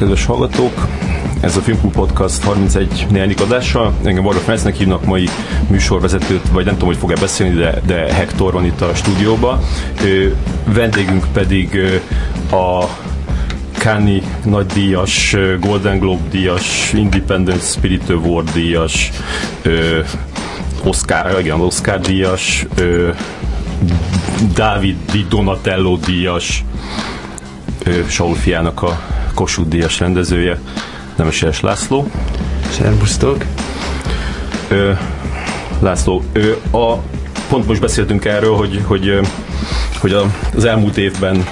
Kedves hallgatók! Ez a Filmklub Podcast 31 néhány adása. Engem Varga Ferencnek hívnak, mai műsorvezetőt, vagy nem tudom, hogy fog-e beszélni, de, de Hector van itt a stúdióban. Vendégünk pedig a Kani nagydíjas, Golden Globe díjas, Independent Spirit Award díjas, Oscar, igen, Oscar díjas, David Di Donatello díjas, Saul fiának a Kossuth díjas rendezője, Nemeses László. Szerbusztok! Ö, László, ö, a, pont most beszéltünk erről, hogy, hogy, hogy a, az elmúlt évben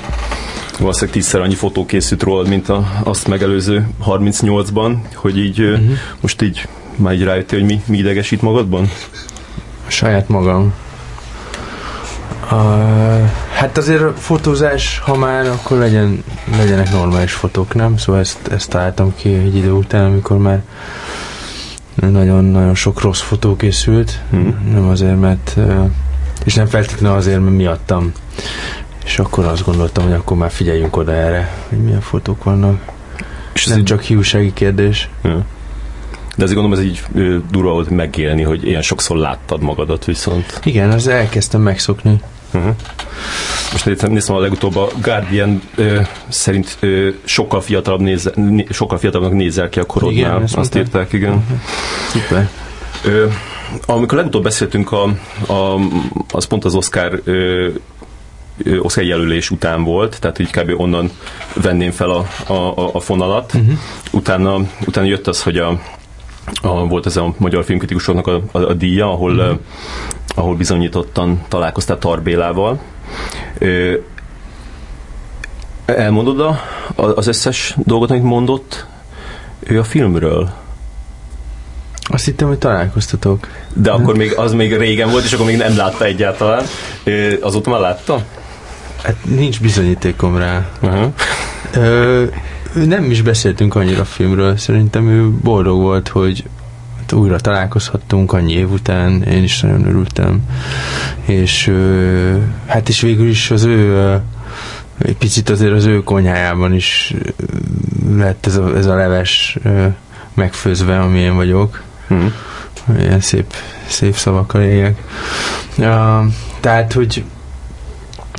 valószínűleg tízszer annyi fotó készült rólad, mint a, azt megelőző 38-ban, hogy így uh-huh. most így már így rájöttél, hogy mi, mi idegesít magadban? A saját magam. Uh, hát azért a fotózás, ha már, akkor legyen, legyenek normális fotók, nem? Szóval ezt, ezt találtam ki egy idő után, amikor már nagyon-nagyon sok rossz fotó készült, hmm. nem azért, mert és nem feltétlenül azért, mert miattam. És akkor azt gondoltam, hogy akkor már figyeljünk oda erre, hogy milyen fotók vannak. És nem csak hiúsági kérdés. Hmm. De azért gondolom, ez így durva volt megélni, hogy ilyen sokszor láttad magadat viszont. Igen, az elkezdtem megszokni. Uh-huh. Most néztem a legutóbb a Guardian ö, szerint ö, sokkal fiatalabb néze, né, sokkal fiatalabbnak nézel ki a korodnál. Igen, azt mondta. írták, igen. Uh-huh. Szuper. Ö, amikor legutóbb beszéltünk, a, a, az pont az Oscar ö, Oscar jelölés után volt, tehát így kb. onnan venném fel a, a, a fonalat. Uh-huh. Utána, utána jött az, hogy a, a, volt ez a magyar filmkritikusoknak a, a, a díja, ahol uh-huh ahol bizonyítottan találkoztál Tarbélával. Elmondod a, az összes dolgot, amit mondott ő a filmről? Azt hittem, hogy találkoztatok. De akkor még, az még régen volt, és akkor még nem látta egyáltalán. Azóta már látta? Hát nincs bizonyítékom rá. Uh-huh. Ö, nem is beszéltünk annyira a filmről. Szerintem ő boldog volt, hogy újra találkozhattunk annyi év után, én is nagyon örültem. És hát is végül is az ő egy picit azért az ő konyhájában is lett ez a, ez a leves megfőzve, ami én vagyok. Hmm. Ilyen szép, szép szavakkal éljek. Uh, tehát, hogy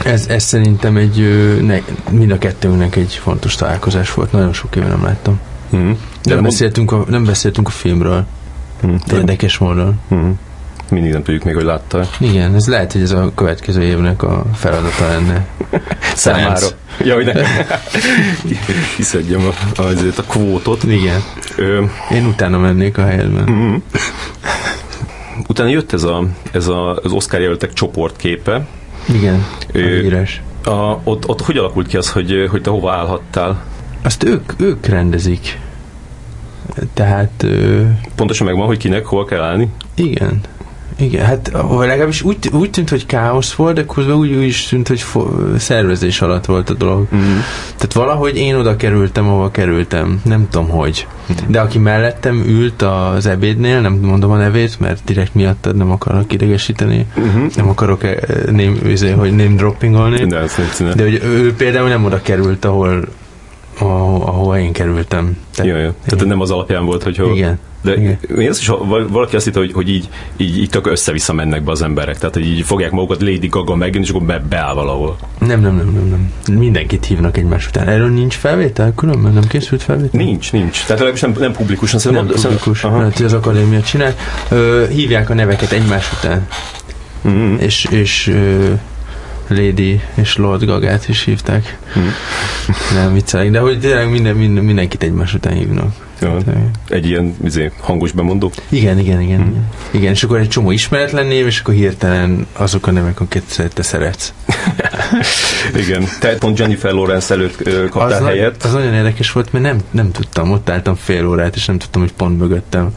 ez, ez szerintem egy, ne, mind a kettőnknek egy fontos találkozás volt. Nagyon sok éve nem láttam. Hmm. De nem, beszéltünk a, nem beszéltünk a filmről. Hmm. Érdekes módon. Hmm. Mindig nem tudjuk még, hogy látta. Igen, ez lehet, hogy ez a következő évnek a feladata lenne. Számára. Ja, hogy ne. Kiszedjem a, azért a kvótot. Igen. Ö, Én utána mennék a helyedben. Mm. Utána jött ez, a, ez a, az Oscar jelöltek csoportképe. Igen, Ö, a, ott, ott hogy alakult ki az, hogy, hogy te hova állhattál? Azt ők, ők rendezik. Tehát... Pontosan megvan, hogy kinek hol kell állni? Igen. Igen, hát legalábbis úgy, úgy tűnt, hogy káosz volt, de közben úgy, úgy is tűnt, hogy fo- szervezés alatt volt a dolog. Mm-hmm. Tehát valahogy én oda kerültem, ahova kerültem. Nem tudom, hogy. Mm-hmm. De aki mellettem ült az ebédnél, nem mondom a nevét, mert direkt miattad nem akarok idegesíteni. Mm-hmm. Nem akarok eh, name, izé, hogy name droppingolni. De, de hogy ő például nem oda került, ahol ahova én kerültem. Tehát, jó, jó. Tehát nem az alapján volt, hogy hol... Igen. De Igen. én azt is, valaki azt hitte, hogy, hogy így, így, így tök össze-vissza mennek be az emberek. Tehát, hogy így fogják magukat Lady Gaga meg, és akkor be, beáll valahol. Nem, nem, nem, nem, nem. Mindenkit hívnak egymás után. Erről nincs felvétel? Különben nem készült felvétel? Nincs, nincs. Tehát legalábbis nem, nem publikusan. Nem mond, publikus. Aha. Hát, az akadémia csinál. Ö, hívják a neveket egymás után. Mm-hmm. És, és ö, Lady és Lord Gagát is hívták. Hmm. Nem viccelek, de hogy tényleg minden, minden, mindenkit egymás után hívnak. Ja, egy ilyen izé, hangos bemondó? Igen, igen, igen, hmm. igen. Igen, és akkor egy csomó ismeretlen név, és akkor hirtelen azok a nevek, akiket te szeretsz. igen. Te pont Jennifer Lawrence előtt kaptál az helyet. Az nagyon érdekes volt, mert nem, nem tudtam, ott álltam fél órát, és nem tudtam, hogy pont mögöttem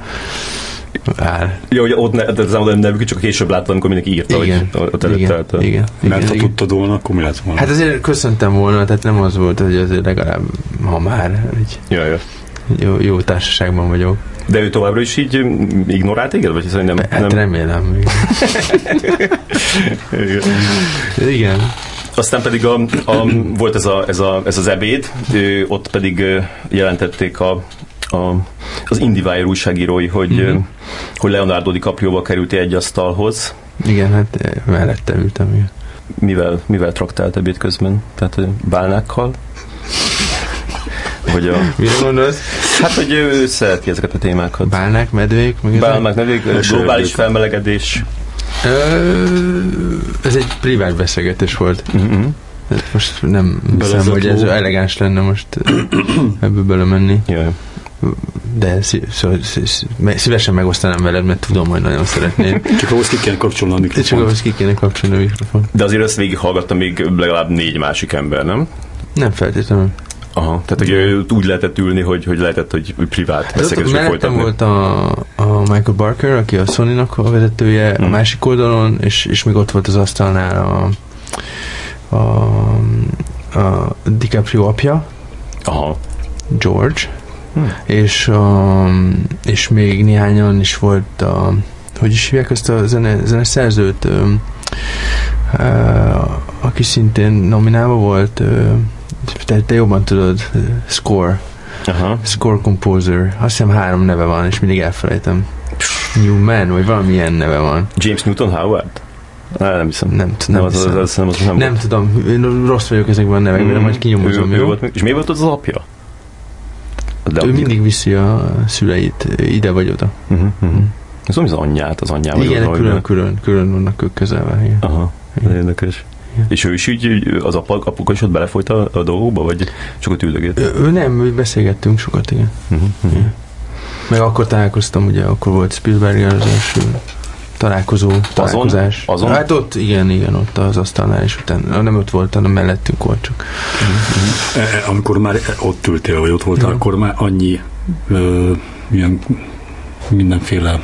áll. Jó, hogy ott ne, de nem nevük, csak később láttam, amikor mindenki írta, igen, hogy ott előtt igen, igen, igen, Mert ha tudtad volna, akkor mi lett volna? Hát azért köszöntem volna, tehát nem az volt, hogy azért legalább, ha már, így ja, ja. Jó, jó társaságban vagyok. De ő továbbra is így ignorált téged? Vagy nem, hát nem... remélem. igen. igen. aztán pedig a, a, volt ez, a, ez, a, ez az ebéd, ott pedig jelentették a, a, az IndieWire újságírói, hogy, mm-hmm. hogy Leonardo DiCaprio-val került egy asztalhoz. Igen, hát mellette ültem. Igen. Mivel, mivel traktált ebéd közben? Tehát bálnákkal? Hogy a... Mire gondolsz? Hát, hogy ő szereti ezeket a témákat. Bálnák, medvék? Bálnák, medvék, globális felmelegedés. Ez egy privát beszélgetés volt. Uh-huh. Most nem hiszem, hogy ez elegáns lenne most ebből belemenni. Jaj. De szívesen megosztanám veled, mert tudom, hogy nagyon szeretnéd. Csak ahhoz ki kéne kapcsolni a mikrofon. Csak ahhoz ki kéne kapcsolni a mikrofon. De azért ezt végighallgatta még legalább négy másik ember, nem? Nem feltétlenül. Aha, tehát hogy úgy lehetett ülni, hogy, hogy lehetett, hogy privát beszélgetésre folytatni. volt a, a Michael Barker, aki a Sony-nak a vezetője, hmm. a másik oldalon, és, és még ott volt az asztalnál a, a, a DiCaprio apja, Aha. George, hmm. és, a, és még néhányan is volt a, hogy is hívják ezt a zene, zene szerzőt, aki szintén nominálva volt, te, te jobban tudod, Score. Aha. Score Composer. Azt hiszem három neve van, és mindig elfelejtem. Newman, vagy valamilyen neve van. James Newton Howard? Á, nem hiszem. Nem, nem, nem, hiszem. Az, az, az, az, nem, nem tudom, én rossz vagyok ezekben a nevekben, mm. majd kinyomozom. Ő, ő volt, és mi volt az, az apja? De ő mindig viszi a szüleit ide vagy oda. Uh-huh, uh-huh. Ez az anyját, az anyjával. Igen, külön, külön, külön vannak ők közelve. Igen. Aha, igen. érdekes. Igen. És ő is így, az apa, apuka is ott belefolyt a, a dolgokba, vagy csak ott üldögélt? Ő, ő nem, mi beszélgettünk sokat, igen. Uh-huh, uh-huh. igen. Meg akkor találkoztam, ugye, akkor volt Spielberg az első találkozó, találkozás. Azon? Hát ott, igen, igen, ott az asztalnál, és utána nem ott volt, hanem mellettünk volt csak. Uh-huh. Amikor már ott ültél, vagy ott voltál, uh-huh. akkor már annyi ö, ilyen mindenféle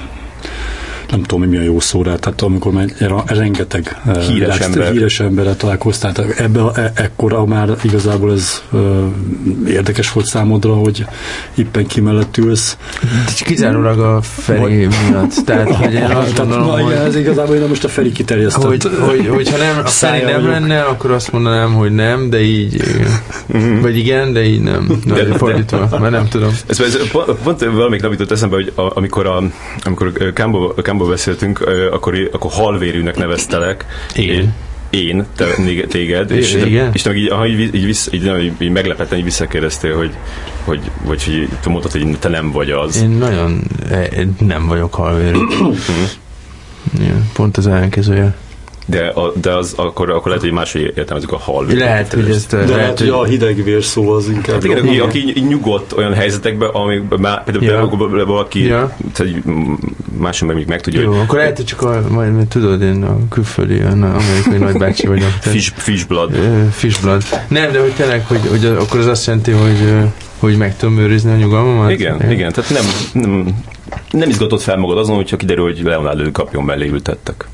nem tudom, mi a jó szó rá, tehát amikor már rengeteg eh, híres, ember. híres emberrel találkoztál, tehát ebbe, e, ekkora már igazából ez uh, érdekes volt számodra, hogy éppen ki mellett ülsz. Kizárólag a Feri miatt. Tehát, hogy én azt gondolom, tehát, hogy... ez igazából én most a Feri kiterjesztett. Hogy, hogy, hogyha nem, a Feri nem vagyok. lenne, akkor azt mondanám, hogy nem, de így mm-hmm. vagy igen, de így nem. De, de, fordítva, mert nem tudom. Ez, ez pont, pont valamik nem jutott eszembe, hogy a, amikor a, amikor Campbell, Campbell beszéltünk, akkor, akkor halvérűnek neveztelek. Én. Én, te, téged, és, Igen? és, és így, így, így, vissza, így, így, így meglepetten így visszakérdeztél, hogy, hogy, vagy hogy te mondtad, hogy te nem vagy az. Én nagyon nem vagyok halvérű. ja, pont az ellenkezője. De, a, de az, akkor, akkor lehet, hogy máshogy értelmezzük a halvér. Lehet, hogy ezt... De lehet, lehet hogy a hideg vér szó az inkább. Hát igen, aki, aki nyugodt olyan helyzetekben, amikor már például ja. valaki ja. más ember még meg tudja, Jó, hogy, akkor lehet, hogy csak a, majd, majd tudod, én a külföldi, a amerikai nagybácsi vagyok. Fish, fish blood. Fish blood. Nem, de hogy tényleg, hogy, hogy akkor az azt jelenti, hogy hogy meg tudom őrizni a nyugalmamat? Igen, igen, igen tehát nem, nem, nem izgatott fel magad azon, hogyha kiderül, hogy Leonardo kapjon mellé ültettek.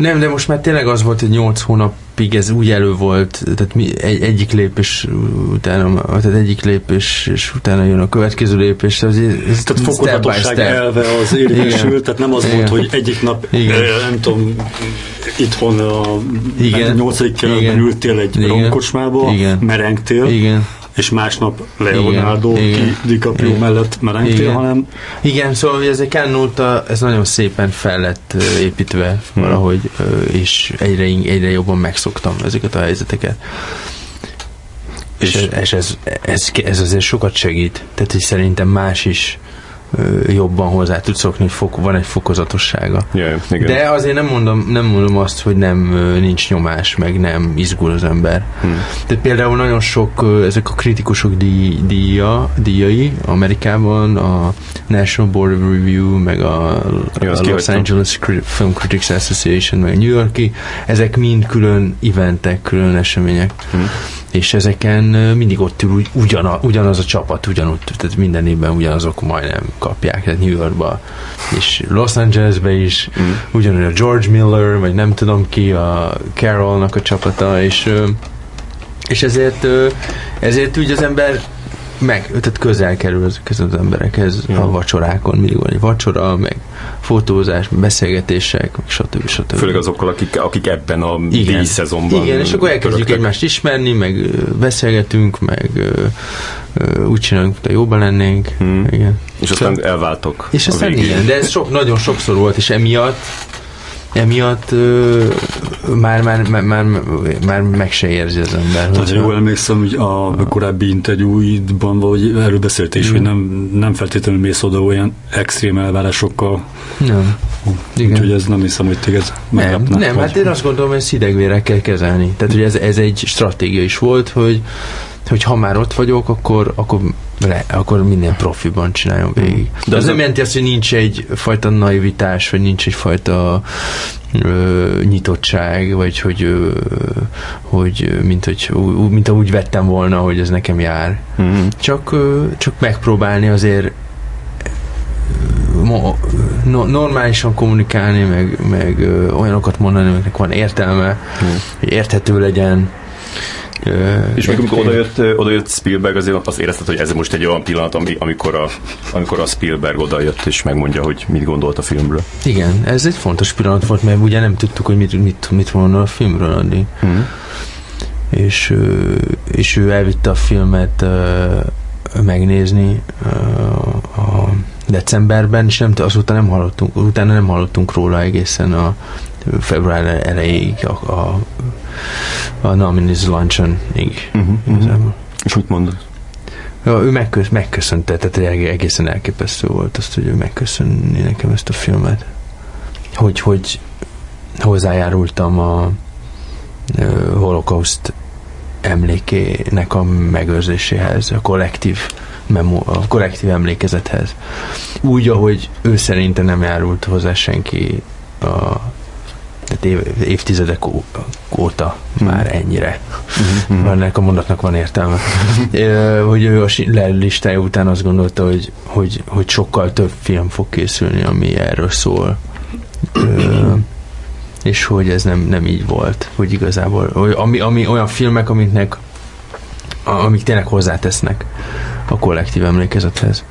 Nem, de most már tényleg az volt, hogy 8 hónapig ez úgy elő volt, tehát mi, egy, egyik lépés utána, tehát egyik lépés, és utána jön a következő lépés. Tehát, ez tehát fokozatosság elve az érvényesült, tehát nem az Igen. volt, hogy egyik nap, Igen. nem tudom, itthon a Igen. 8. kerületben ültél egy romkocsmába, merengtél, Igen és másnap Leonardo igen, ki DiCaprio igen, mellett merengtél, hanem... Igen, szóval ez egy Kennulta, ez nagyon szépen fel lett építve hmm. valahogy, és egyre, egyre jobban megszoktam ezeket a helyzeteket. És, és, ez, ez, ez, ez azért sokat segít. Tehát, hogy szerintem más is jobban hozzá tud szokni, hogy fok, van egy fokozatossága. Yeah, igen. De azért nem mondom, nem mondom azt, hogy nem nincs nyomás, meg nem izgul az ember. Hmm. Tehát például nagyon sok ezek a kritikusok díj, díja, díjai Amerikában, a National Board of Review, meg a, a Los Angeles Film Critics Association, meg a New Yorki, ezek mind külön eventek, külön események. Hmm és ezeken mindig ott ül ugyan, ugyanaz a csapat, ugyanúgy, tehát minden évben ugyanazok majdnem kapják, tehát New Yorkba, és Los Angelesbe is, mm. ugyanúgy a George Miller, vagy nem tudom ki, a Carolnak a csapata, és és ezért, ezért úgy az ember meg, tehát közel kerül ezekhez az emberekhez Ja. a vacsorákon, mindig van egy vacsora, meg fotózás, beszélgetések, meg stb. stb. Főleg azokkal, akik, akik ebben a Igen. díjszezonban Igen, és akkor elkezdjük pörögtek. egymást ismerni, meg beszélgetünk, meg úgy csinálunk, hogy jobban lennénk. Hmm. Igen. És aztán elváltok. És aztán végén. igen, de ez sok, nagyon sokszor volt, és emiatt emiatt már, már, már, már, már meg se érzi az ember. Tehát, ha hogyha- jól emlékszem, hogy a korábbi interjúidban vagy erről beszéltél is, Mhm. hogy nem, nem feltétlenül mész oda olyan extrém elvárásokkal, Nem. Igen. úgyhogy ez nem hiszem, hogy téged Nem, meglepne. nem vagy- hát én azt gondolom, hogy ezt hidegvérrel kell kezelni. Tehát, hogy ez, ez egy stratégia is volt, hogy, hogy ha már ott vagyok, akkor, akkor, le, akkor minden profiban csináljon végig. De ez az nem jelenti azt, hogy nincs egy fajta naivitás, vagy nincs egy fajta ö, nyitottság, vagy hogy, ö, hogy mint, hogy ú- mint úgy vettem volna, hogy ez nekem jár. Mhm. Csak, ö, csak megpróbálni azért mo- no, normálisan kommunikálni, meg, meg ö, olyanokat mondani, amiknek van értelme, Mhm. hogy érthető legyen. És még amikor odajött, odajött Spielberg, azért azt érezted, hogy ez most egy olyan pillanat, ami, amikor, a, amikor a Spielberg odajött, és megmondja, hogy mit gondolt a filmről. Igen, ez egy fontos pillanat volt, mert ugye nem tudtuk, hogy mit, mit, mit volna a filmről adni. Mhm. És, és ő elvitte a filmet megnézni a decemberben, és nem, azóta nem hallottunk, utána nem hallottunk róla egészen a február elejéig, a, a, a Nominees Luncheon-ig. Mhm. Igazából. És mit mondod? Ja, ő megkösz, megköszönte, tehát eg- egészen elképesztő volt azt, hogy ő megköszönni nekem ezt a filmet. Hogy, hogy hozzájárultam a ö, holokauszt emlékének a megőrzéséhez, a kollektív, memo, a kollektív emlékezethez. Úgy, ahogy ő szerinte nem járult hozzá senki a tehát év, évtizedek óta már ennyire. Mhm. Ennek a mondatnak van értelme. Hogy ő a listája után azt gondolta, hogy, hogy, hogy sokkal több film fog készülni, ami erről szól. És hogy ez nem, nem így volt, hogy igazából, hogy ami, ami olyan filmek, amiknek amik tényleg hozzátesznek a kollektív emlékezethez.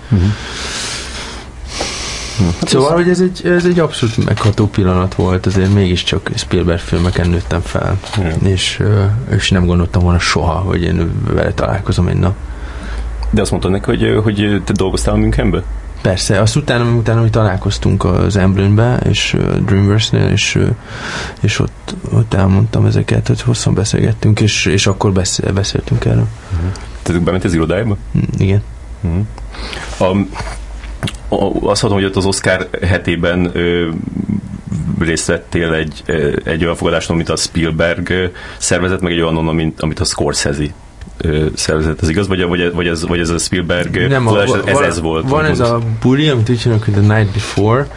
Mhm. Szóval, hogy ez egy, ez egy abszolút megható pillanat volt, azért mégiscsak Spielberg filmeken nőttem fel, Ja. és, és nem gondoltam volna soha, hogy én vele találkozom egy nap. De azt mondtad neki, hogy, hogy te dolgoztál a Münchenből? Persze, azt utána, utána mi találkoztunk az Emblembe, és uh, Dreamverse-nél, és, és ott, ott elmondtam ezeket, hogy hosszan beszélgettünk, és, és akkor beszél, beszéltünk erről. Tehát bement az irodájába? Hm, Igen. A, azt hallom, hogy ott az Oscar hetében ö, részt vettél egy, egy olyan fogadáson, amit a Spielberg szervezett, meg egy olyan, amit a Scorsese ö, szervezett. Ez igaz? Vagy, vagy, vagy, ez, vagy ez a Spielberg Nem, a, fogadás, ez, van, ez volt? Van ez a buli, amit úgy csinálunk, hogy The Night Before,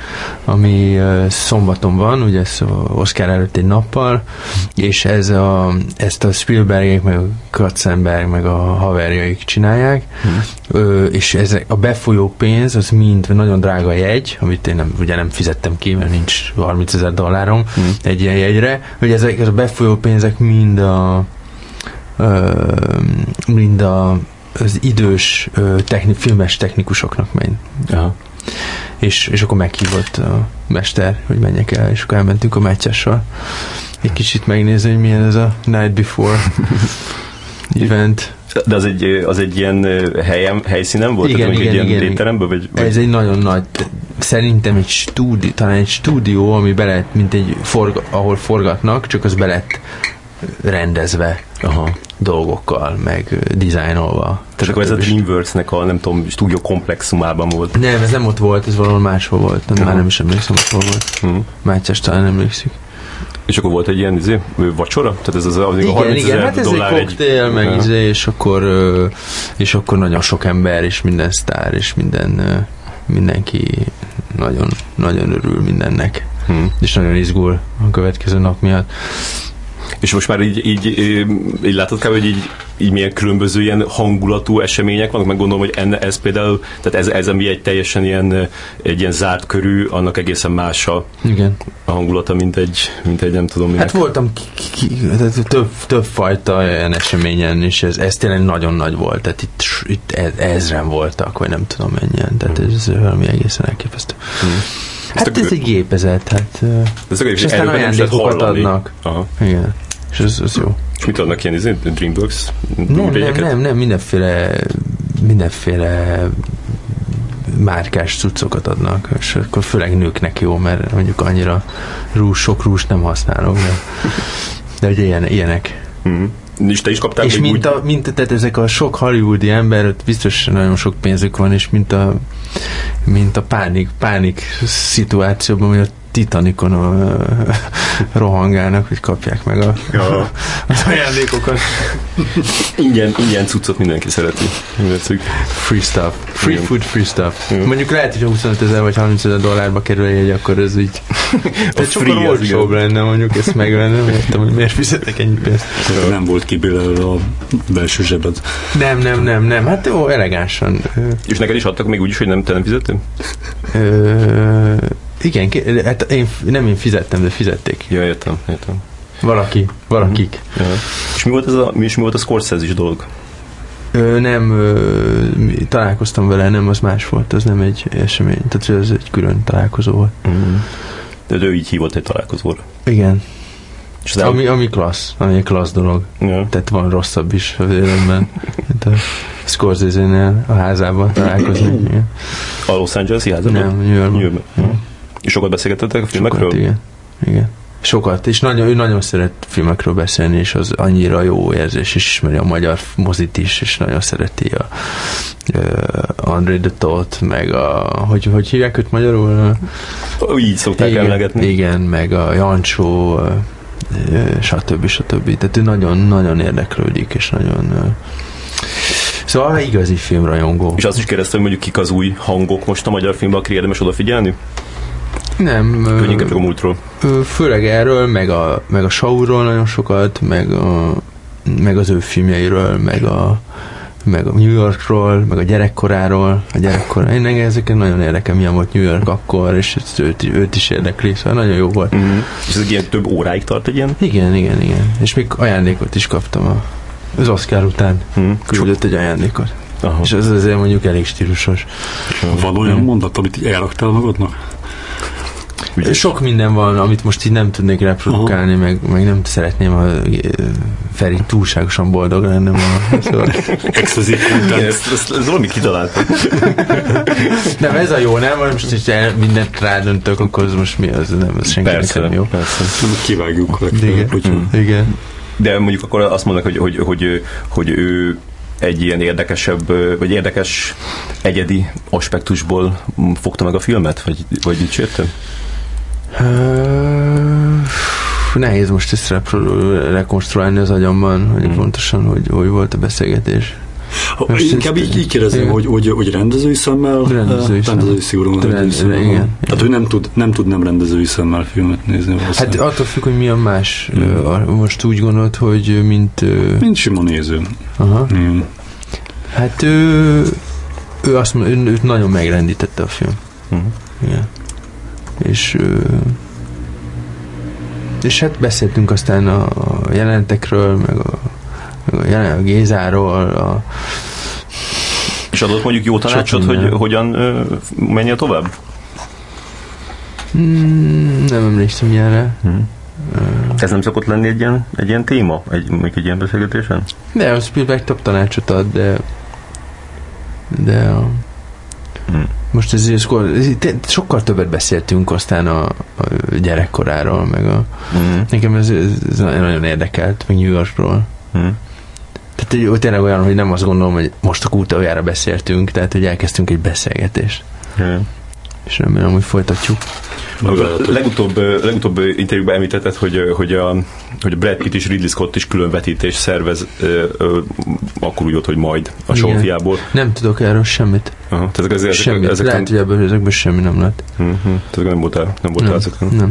ami uh, szombaton van, ugye ez Oscar előtt egy nappal, és ez a, ezt a Spielbergek, meg a Katzenberg, meg a haverjaik csinálják, Hmm. Ö, és ez a befolyó pénz, az mind nagyon drága jegy, amit én nem, ugye nem fizettem ki, mert nincs 30 ezer dollárom Hmm. egy ilyen jegyre, hogy ezek a befolyó pénzek mind a mind a az idős techni, filmes technikusoknak megy. Aha. És, és akkor meghívott a mester, hogy menjek el, és akkor elmentünk a Mátyással egy kicsit megnézni, hogy milyen ez a Night Before event. De az egy, az egy ilyen helyem, helyszínen volt? Igen, Tehát igen, egy ilyen igen. Vagy, vagy? Ez egy nagyon nagy, szerintem egy stúdió, talán egy stúdió, ami be lett, mint egy forg, ahol forgatnak, csak az be lett rendezve Aha. dolgokkal, meg dizájnolva. Tehát akkor ez a. Dreamworks-nek a, nem tudom, stúdió komplexumában volt. Nem, ez nem ott volt, ez valahol máshol volt. Nem, Aha. már nem is emlékszem, hogy hol volt. Hm. Mátyás talán emlékszik. És akkor volt egy ilyen izé, vacsora? Tehát ez az, az, az a Igen, 30 igen, hát ez egy koktél, meg Ja. izé, és akkor, és akkor nagyon sok ember, és minden sztár, és minden, mindenki nagyon, nagyon örül mindennek, Hm. és nagyon izgul a következő nap miatt. És most már így, így, így, így látod kb. hogy így, így milyen különböző ilyen hangulatú események vannak, meg gondolom, hogy enne, ez például, tehát ez, ez ami egy teljesen ilyen, egy ilyen zárt körű, annak egészen más a, Igen. a hangulata, mint egy, mint egy nem tudom minek. Hát voltam ki, ki, több, több fajta ilyen eseményen, és ez, ez tényleg nagyon nagy volt, tehát itt, itt e- ezren voltak, vagy nem tudom mennyien, tehát ez valami egészen elképesztő. Hmm. Hát Ezt ez egy gépezet, hát, Ez a és aztán ajándékokat adnak. Aha. Igen. És ez, ez jó. És mit adnak ilyen izé, Dreamworks? Nem, nem, nem, nem, mindenféle, mindenféle márkás cuccokat adnak, és akkor főleg nőknek jó, mert mondjuk annyira rús, sok rúst nem használok, de, de ugye ilyen, ilyenek. Mhm. És te is kaptál és mint, úgy? a, mint tehát ezek a sok hollywoodi ember, ott biztos nagyon sok pénzük van, és mint a, mint a pánik, pánik szituációban, hogy a Titanicon a, rohangálnak, hogy kapják meg a, Ja. az ajándékokat. Ingyen, ingyen cuccot mindenki szereti. Free stuff. Free Igen. food, free stuff. Igen. Mondjuk lehet, hogy 25 ezer vagy 30 ezer dollárba kerül egy, akkor ez így... De sokkal free az, olcsóbb lenne mondjuk ezt megvenni, értem, hogy miért fizetek ennyi pénzt. Tehát nem volt ki belőle a belső zsebed. Nem, nem, nem, nem. Hát jó, elegánsan. És neked is adtak még úgy is, hogy nem te nem fizettél? Igen, hát én, nem én fizettem, de fizették. Ja, értem, értem. Valaki, valakik. Ja. És mi volt, ez a, mi, és mi volt a Scorsese is dolog? Ö, nem, ö, találkoztam vele, nem, az más volt, az nem egy esemény, tehát ez egy külön találkozó volt. Mm. De ő így hívott egy találkozóra. Igen, És az ami, ami klassz, ami egy klassz dolog. ja. Tehát van rosszabb is az életben, mint a Scorsese-nél a házában találkozni. A Los Angeles-i házában? Nem, New Yorkban. New Yorkban. Ja. És sokat beszélgettetek a filmekről? Sokat, igen. igen. Sokat, és nagyon, ő nagyon szeret filmekről beszélni, és az annyira jó érzés, és ismeri a magyar mozit is, és nagyon szereti a uh, André de Toth, meg a, hogy, hogy hívják őt magyarul? Így szokták igen, emlegetni. igen, meg a Jancsó, ö, stb. stb. Tehát ő nagyon-nagyon érdeklődik, és nagyon... ö, Szóval igazi filmrajongó. És azt is kérdeztem, hogy mondjuk kik az új hangok most a magyar filmben, akire érdemes odafigyelni? Nem, csak a múltról. Főleg erről, meg a, meg a Saulról nagyon sokat, meg, a, meg az ő filmjeiről, meg a, meg a New Yorkról, meg a gyerekkoráról, a gyerekkor. Én engem ezeken nagyon érdekel, milyen volt New York akkor, és őt, őt is érdekli, szóval nagyon jó volt. Mm. És ez ilyen több óráig tart egy ilyen? Igen, igen, igen. És még ajándékot is kaptam a, az Oscar után. Mm. Küldött egy ajándékot. Aha. És ez azért mondjuk elég stílusos. Van olyan Mm. mondat, amit így elraktál magadnak? Ügyes. Sok minden van, amit most így nem tudnék reprodukálni, meg, meg nem szeretném, ö, Feri túlságosan boldog lenne ma. Szóval. Content. ezt, ezt, ezt valami kitaláltam. Nem, ez a jó, nem? Most el, mindent rádöntök, akkor ez most mi az? Nem, ez senkinek Persze, nem jó. persze. Kivágjuk Igen. hogyha Igen. De mondjuk akkor azt mondanak, hogy, hogy, hogy, hogy ő egy ilyen érdekesebb, vagy érdekes egyedi aspektusból fogta meg a filmet? Vagy, vagy így értem? Nehéz most ezt repro- rekonstruálni az agyamban, hogy Mm. pontosan hogy, hogy volt a beszélgetés. Most inkább így, így kérdezném, igen. hogy, hogy, hogy rendezői szemmel, Rendezői eh, szemmel. rendezői szigorúan Rend- rendezői szemmel. igen, igen. Tehát ő nem tud, nem tud nem rendezői szemmel filmet nézni. Hát attól függ, hogy mi a más. Mm. Most úgy gondolod, hogy mint... Mint sima néző. Aha. Mm. Hát ő, ő azt mondja, ő, őt nagyon megrendítette a film. Uh-huh. Igen. És és hát beszéltünk aztán a, a jelenetekről, meg a, meg a, jelen, a Gézáról, a, És adott mondjuk jó tanácsot, hogy hogyan ö, menjen tovább? mm, nem emlékszem ilyenre. Ez nem szokott lenni egy ilyen, egy ilyen téma, egy, mondjuk egy ilyen beszélgetésen? De a Spielberg több tanácsot ad, de de a, Hmm. Most ez, ez, sokkal többet beszéltünk aztán a, a gyerekkoráról, meg a Mm. nekem ez, ez, nagyon érdekelt, meg New Yorkról. Mm. Tehát egy, tényleg olyan, hogy nem azt gondolom, hogy most a utoljára beszéltünk, tehát hogy elkezdtünk egy beszélgetést. Igen. És remélem, hogy folytatjuk. A legutóbb, legutóbb interjúban említetted, hogy, hogy, a, hogy a Brad Pitt és Ridley Scott is külön vetítés szervez, ö, ö, akkor úgy volt, hogy majd a Igen. Sófiából. Nem tudok erről semmit. Aha, tehát ezek, ezek, Semmit. ezek, Lehet, hogy ebből, ezekből semmi nem lett. uh-huh. tehát nem voltál, nem voltál Nem. ezeken. nem.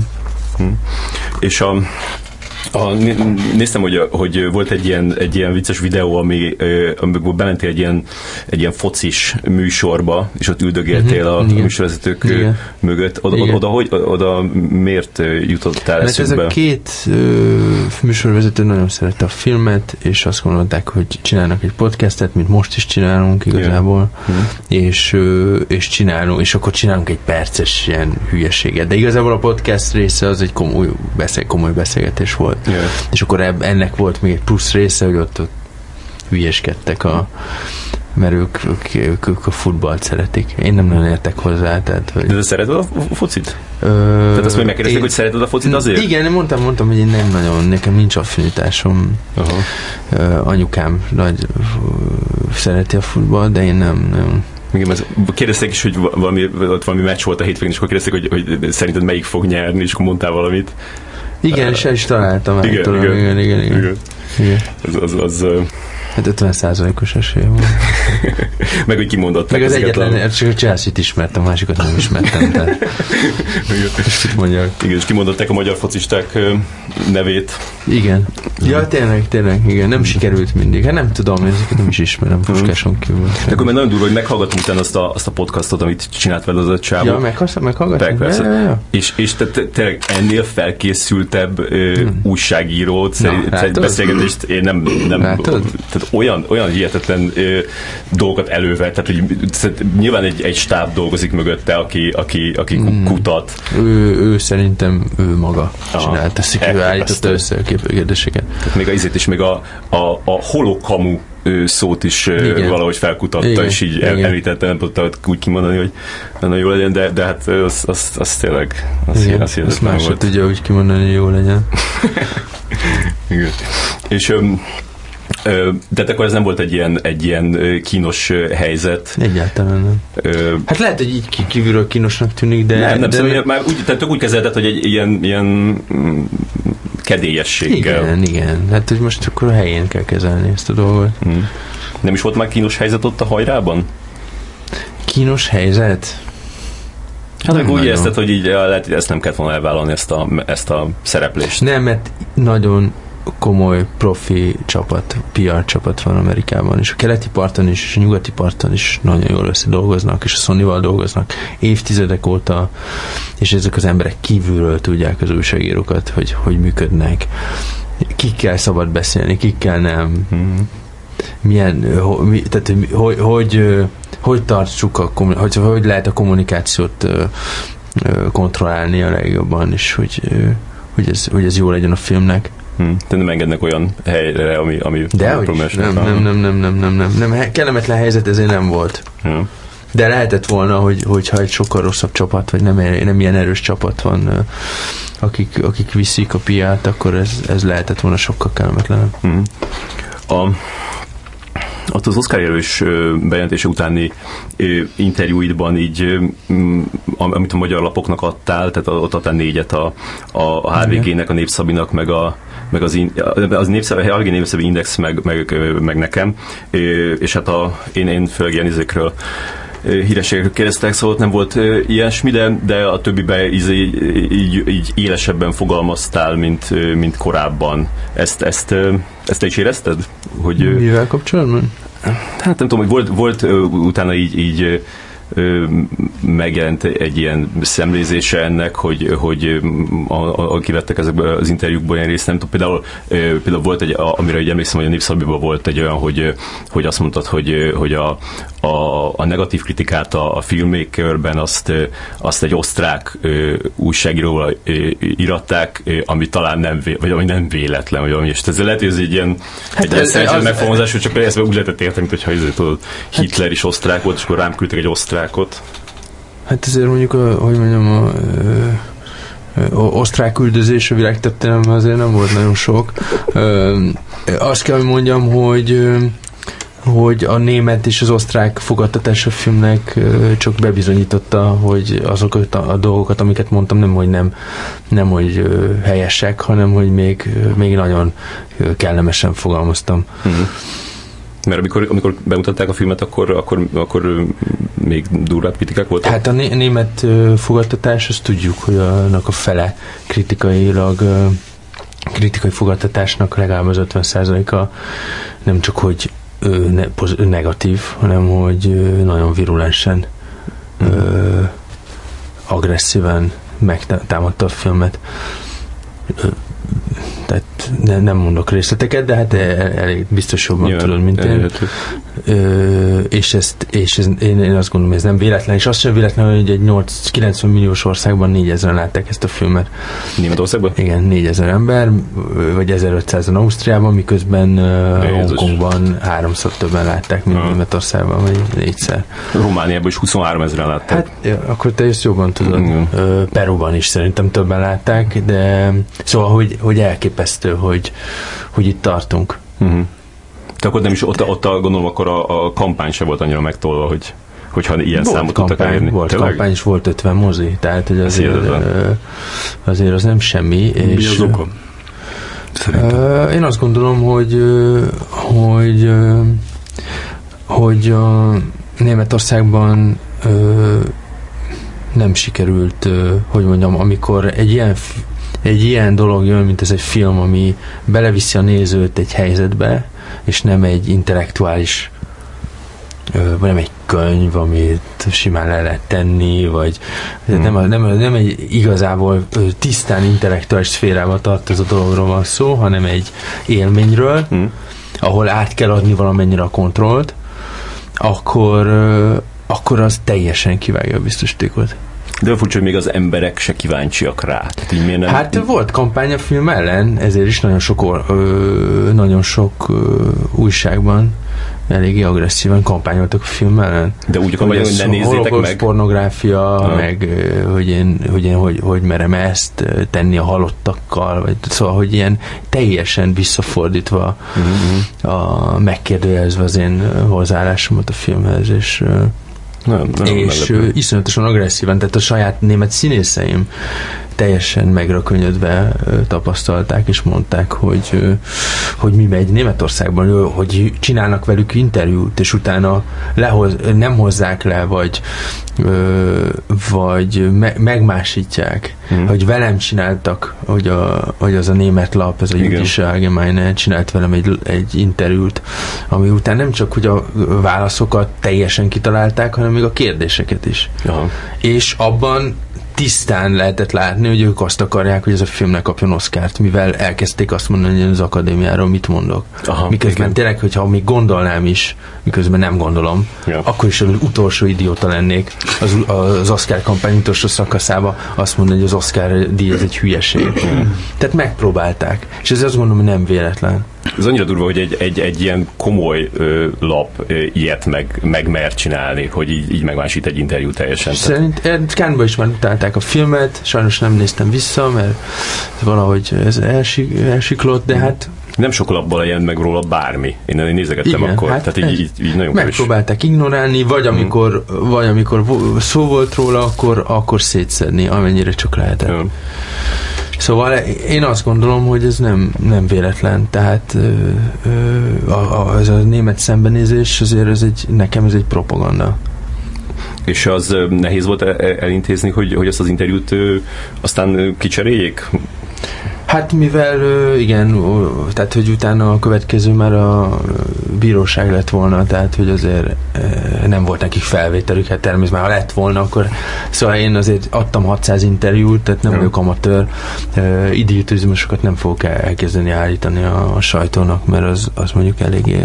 És a A, néztem, hogy, hogy volt egy ilyen, egy ilyen vicces videó, ami, amikor bementél egy ilyen, egy ilyen focis műsorba, és ott üldögéltél uh-huh, a, igen. műsorvezetők igen. mögött. Oda, igen. oda, hogy, oda miért jutottál Mert ez a két ö, műsorvezető nagyon szerette a filmet, és azt gondolták, hogy csinálnak egy podcastet, mint most is csinálunk igazából, uh-huh. és, ö, és csinálunk, és akkor csinálunk egy perces ilyen hülyeséget. De igazából a podcast része az egy komoly, beszél, komoly beszélgetés volt. Yeah. És akkor ennek volt még egy plusz része, hogy ott, ott hülyeskedtek a mert ők, ők, ők, ők a futballt szeretik. Én nem nagyon értek hozzá. Tehát, hogy... De te szereted a focit? Ö, tehát azt még megkérdezték, én... hogy szereted a focit azért? Igen, mondtam, mondtam, hogy én nem nagyon, nekem nincs affinitásom. Uh-huh. anyukám nagy szereti a futballt, de én nem, nem. Igen, kérdezték is, hogy valami, ott valami meccs volt a hétvégén, és akkor kérdezték, hogy, hogy szerinted melyik fog nyerni, és akkor mondtál valamit. Igen, és el is találtam. Igen, tudom, igen, igen, igen, igen. igen. igen. Az, az, az, Hát 50 százalékos esély van. Meg hogy kimondott. Meg az egyetlen, csak a Chelsea-t ismertem, a másikat nem ismertem. Tehát. és mit mondjak? Igen, és kimondották a magyar focisták nevét. Igen. Ja, tényleg, tényleg, igen. Nem sikerült mindig. Hát nem tudom, ezeket nem is ismerem Puskáson kívül. De akkor már nagyon durva, hogy meghallgatom utána azt a, azt a podcastot, amit csinált veled az a csávó. Ja, meghallgatom. Persze. Ja, ja, ja. És, és te, te, tényleg ennél felkészültebb ö, hmm. újságírót, Na, beszélgetést én nem, nem tehát olyan, olyan hihetetlen ö, dolgokat elővet, tehát hogy nyilván egy, egy stáb dolgozik mögötte, aki, aki, aki hmm. kutat. Ő, ő szerintem ő maga csinált, teszik, ő állította össze a képőgedéseket. Tehát még a izét is, még a, a, a holokamu szót is Igen. valahogy felkutatta, Igen. és így Igen. említette, nem tudta úgy kimondani, hogy nagyon jó legyen, de, de hát az, az, az tényleg az, Igen. az azt más tudja úgy kimondani, hogy jó legyen. Igen. És um, de akkor ez nem volt egy ilyen, egy ilyen kínos helyzet. Egyáltalán nem. Ö, hát lehet, hogy így kívülről kínosnak tűnik, de... Nem, nem, de szóval már úgy, tehát úgy kezelted, hogy egy ilyen, ilyen mm, kedélyességgel. Igen, igen. Hát, hogy most akkor a helyén kell kezelni ezt a dolgot. Hmm. Nem is volt már kínos helyzet ott a hajrában? Kínos helyzet? Hát nem úgy érezted, hogy így lehet, hogy ezt nem kellett volna elvállalni, ezt a, ezt a szereplést. Nem, mert nagyon komoly profi csapat, PR csapat van Amerikában, és a keleti parton is, és a nyugati parton is nagyon jól összedolgoznak, és a sony dolgoznak évtizedek óta, és ezek az emberek kívülről tudják az újságírókat, hogy hogy működnek, kikkel szabad beszélni, kikkel nem, mm. milyen, ho, mi, tehát hogy, hogy, hogy tartsuk a, hogy, hogy lehet a kommunikációt kontrollálni a legjobban, és hogy, hogy, ez, hogy ez jó legyen a filmnek. Te nem engednek olyan helyre, ami, ami De hogy nem, nem, nem, nem, nem, nem, nem, nem, kellemetlen helyzet ezért nem volt. Hmm. De lehetett volna, hogy, hogyha egy sokkal rosszabb csapat, vagy nem, nem ilyen erős csapat van, akik, akik viszik a piát, akkor ez, ez lehetett volna sokkal kellemetlenebb. Hmm. A, ott az Oscar jelölés bejelentése utáni interjúidban így, amit a magyar lapoknak adtál, tehát ott adtál négyet a, a, HVG-nek, a Népszabinak, meg a, meg az, in, az népszerű, a népszerű index, meg, meg, meg nekem, és hát a, én, én főleg ilyen izékről hírességekről kérdeztek, szóval nem volt ilyesmi, de, de a többibe így, így, így élesebben fogalmaztál, mint, mint korábban. Ezt, ezt, ezt te is érezted? Hogy, Mivel kapcsolatban? Hát nem tudom, hogy volt, volt utána így, így megjelent egy ilyen szemlézése ennek, hogy, hogy a, a, a kivettek ezekből az interjúkból ilyen részt, nem tudom, például, például volt egy, amire egy emlékszem, hogy a Népszabbiban volt egy olyan, hogy, hogy azt mondtad, hogy, hogy a, a, a negatív kritikát a, a filmmakerben azt, azt egy osztrák újságíróval iratták, ami talán nem, vé, vagy ami nem véletlen, vagy ami, és ez lehet, hogy ez egy ilyen, hát egy ez, ez megfogalmazás, hogy csak ezt úgy lehetett érteni, mint hogyha tudod, Hitler is osztrák volt, és akkor rám küldtek egy osztrákot. Hát ezért mondjuk, a, hogy mondjam, a, a osztrák üldözés a világtörténelemben azért nem volt nagyon sok. Azt kell, hogy mondjam, hogy hogy a német és az osztrák fogadtatás a filmnek csak bebizonyította, hogy azokat a, a dolgokat, amiket mondtam, nem hogy nem, nem hogy helyesek, hanem hogy még, még nagyon kellemesen fogalmaztam. Uh-huh. Mert amikor, amikor bemutatták a filmet, akkor, akkor, akkor még durvább kritikák voltak? Hát a német fogadtatás, azt tudjuk, hogy annak a fele kritikailag kritikai fogadtatásnak legalább az 50%-a nem csak, hogy negatív, hanem hogy nagyon virulensen, ö, agresszíven megtámadta a filmet. Tehát ne, nem mondok részleteket, de hát el, elég biztos jobban Nyilván, tudod, mint én. Ö, és ezt, és ez, én, én azt gondolom, ez nem véletlen, és az sem véletlen, hogy egy 8, 90 milliós országban 4000-en látták ezt a filmet. Németországban? Igen, 4000 ember, vagy 1500-an Ausztriában, miközben uh. Hongkongban háromszor többen látták, mint Aha. Németországban, vagy négyszer. Romániában is 23 ezeren látták. Hát ja, akkor te ezt jobban tudod. Ö, Peruban is szerintem többen látták, de szóval, hogy, hogy elképesztő, hogy, hogy itt tartunk. Uh-huh. De akkor nem is, ott, ott a, gondolom akkor a, a kampány se volt annyira megtolva, hogy hogyha ilyen Volt számot tudtak kampány, elérni. volt Tényleg? kampány, és volt 50 mozi, tehát hogy azért, azért az nem semmi. Mi és, az oka? Szerintem. Én azt gondolom, hogy hogy hogy a Németországban nem sikerült, hogy mondjam, amikor egy ilyen egy ilyen dolog jön, mint ez egy film, ami beleviszi a nézőt egy helyzetbe, és nem egy intellektuális vagy nem egy könyv, amit simán le lehet tenni, vagy Hmm. nem, nem, nem egy igazából tisztán intellektuális szférába tartozó dologról van szó, hanem egy élményről, Hm. ahol át kell adni valamennyire a kontrollt, akkor, akkor az teljesen kivágja a biztosítékot. De furcsa, hogy még az emberek se kíváncsiak rá. Tehát így miért nem... Hát volt kampány a film ellen, ezért is nagyon sok, ö, nagyon sok ö, újságban eléggé agresszíven kampányoltak a film ellen. de úgy akarom, hogy ez ne nézzétek meg. pornográfia, Ah. meg hogy én, hogy, én hogy, hogy merem ezt tenni a halottakkal, vagy szóval, hogy ilyen teljesen visszafordítva Mhm. a megkérdőjelezve az én hozzáállásomat a filmhez, és Nem, nem, és ö, iszonyatosan agresszíven, tehát a saját német színészeim teljesen megrökönyödve tapasztalták, és mondták, hogy, hogy mi megy Németországban, hogy csinálnak velük interjút, és utána lehoz, nem hozzák le, vagy, vagy me, megmásítják, Mhm. hogy velem csináltak, hogy, a, hogy az a német lap, ez a. Jüdische Allgemeine csinált velem egy, egy interjút, ami után nem csak hogy a válaszokat teljesen kitalálták, hanem még a kérdéseket is. Aha. És abban tisztán lehetett látni, hogy ők azt akarják, hogy ez a film ne kapjon Oszkárt, mivel elkezdték azt mondani, hogy az akadémiáról mit mondok. Aha, miközben igen. tényleg, hogyha még gondolnám is, miközben nem gondolom, Ja. akkor is az utolsó idióta lennék az, az Oscar kampány utolsó szakaszába azt mondani, hogy az Oscar díj ez egy hülyeség. Tehát megpróbálták. És ez azt gondolom, hogy nem véletlen. Ez annyira durva, hogy egy, egy, egy ilyen komoly ö, lap ö, ilyet meg, meg mer csinálni, hogy így, így megmásít egy interjú teljesen. Szerint eh, Cannes-ba is már utálták a filmet, sajnos nem néztem vissza, mert valahogy ez elsik, elsiklott, de hát nem sok lapból jelent meg róla bármi. Én, én nézegettem Igen, akkor, hát tehát így, így, így nagyon kevés. megpróbálták ignorálni, vagy amikor, vagy amikor szó volt róla, akkor, akkor szétszedni, amennyire csak lehetett. Ja. Szóval én azt gondolom, hogy ez nem, nem véletlen, tehát ö, a, a, ez a német szembenézés azért ez egy, nekem ez egy propaganda. És az nehéz volt el- el- elintézni, hogy, hogy ezt az interjút aztán kicseréljék? Hát mivel igen, tehát hogy utána a következő már a bíróság lett volna, tehát hogy azért nem volt nekik felvételük, hát természetesen ha lett volna, akkor szóval én azért adtam 600 interjút, tehát nem vagyok amatőr, idiotizmusokat nem fogok el- elkezdeni állítani a, a sajtónak, mert az, az mondjuk eléggé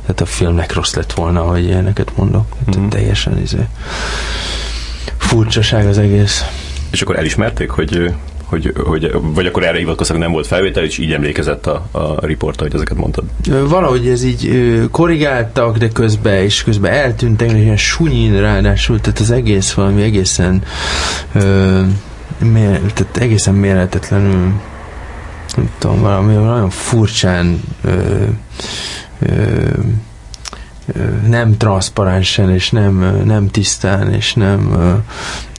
tehát a filmnek rossz lett volna, hogy ilyeneket mondok. Tehát Mhm. teljesen izé. Furcsaság az egész. És akkor elismerték, hogy, hogy, hogy vagy akkor erre hivatkoztak, nem volt felvétel, és így emlékezett a, a riporta, hogy ezeket mondtad. Valahogy ez így korrigáltak, de közben, és közben eltűntek, és ilyen sunyin ráadásul, tehát az egész valami egészen ö, mér, tehát egészen mérhetetlenül nem tudom, valami nagyon furcsán ö, ö, nem transzparensen, és nem, nem tisztán, és nem ö,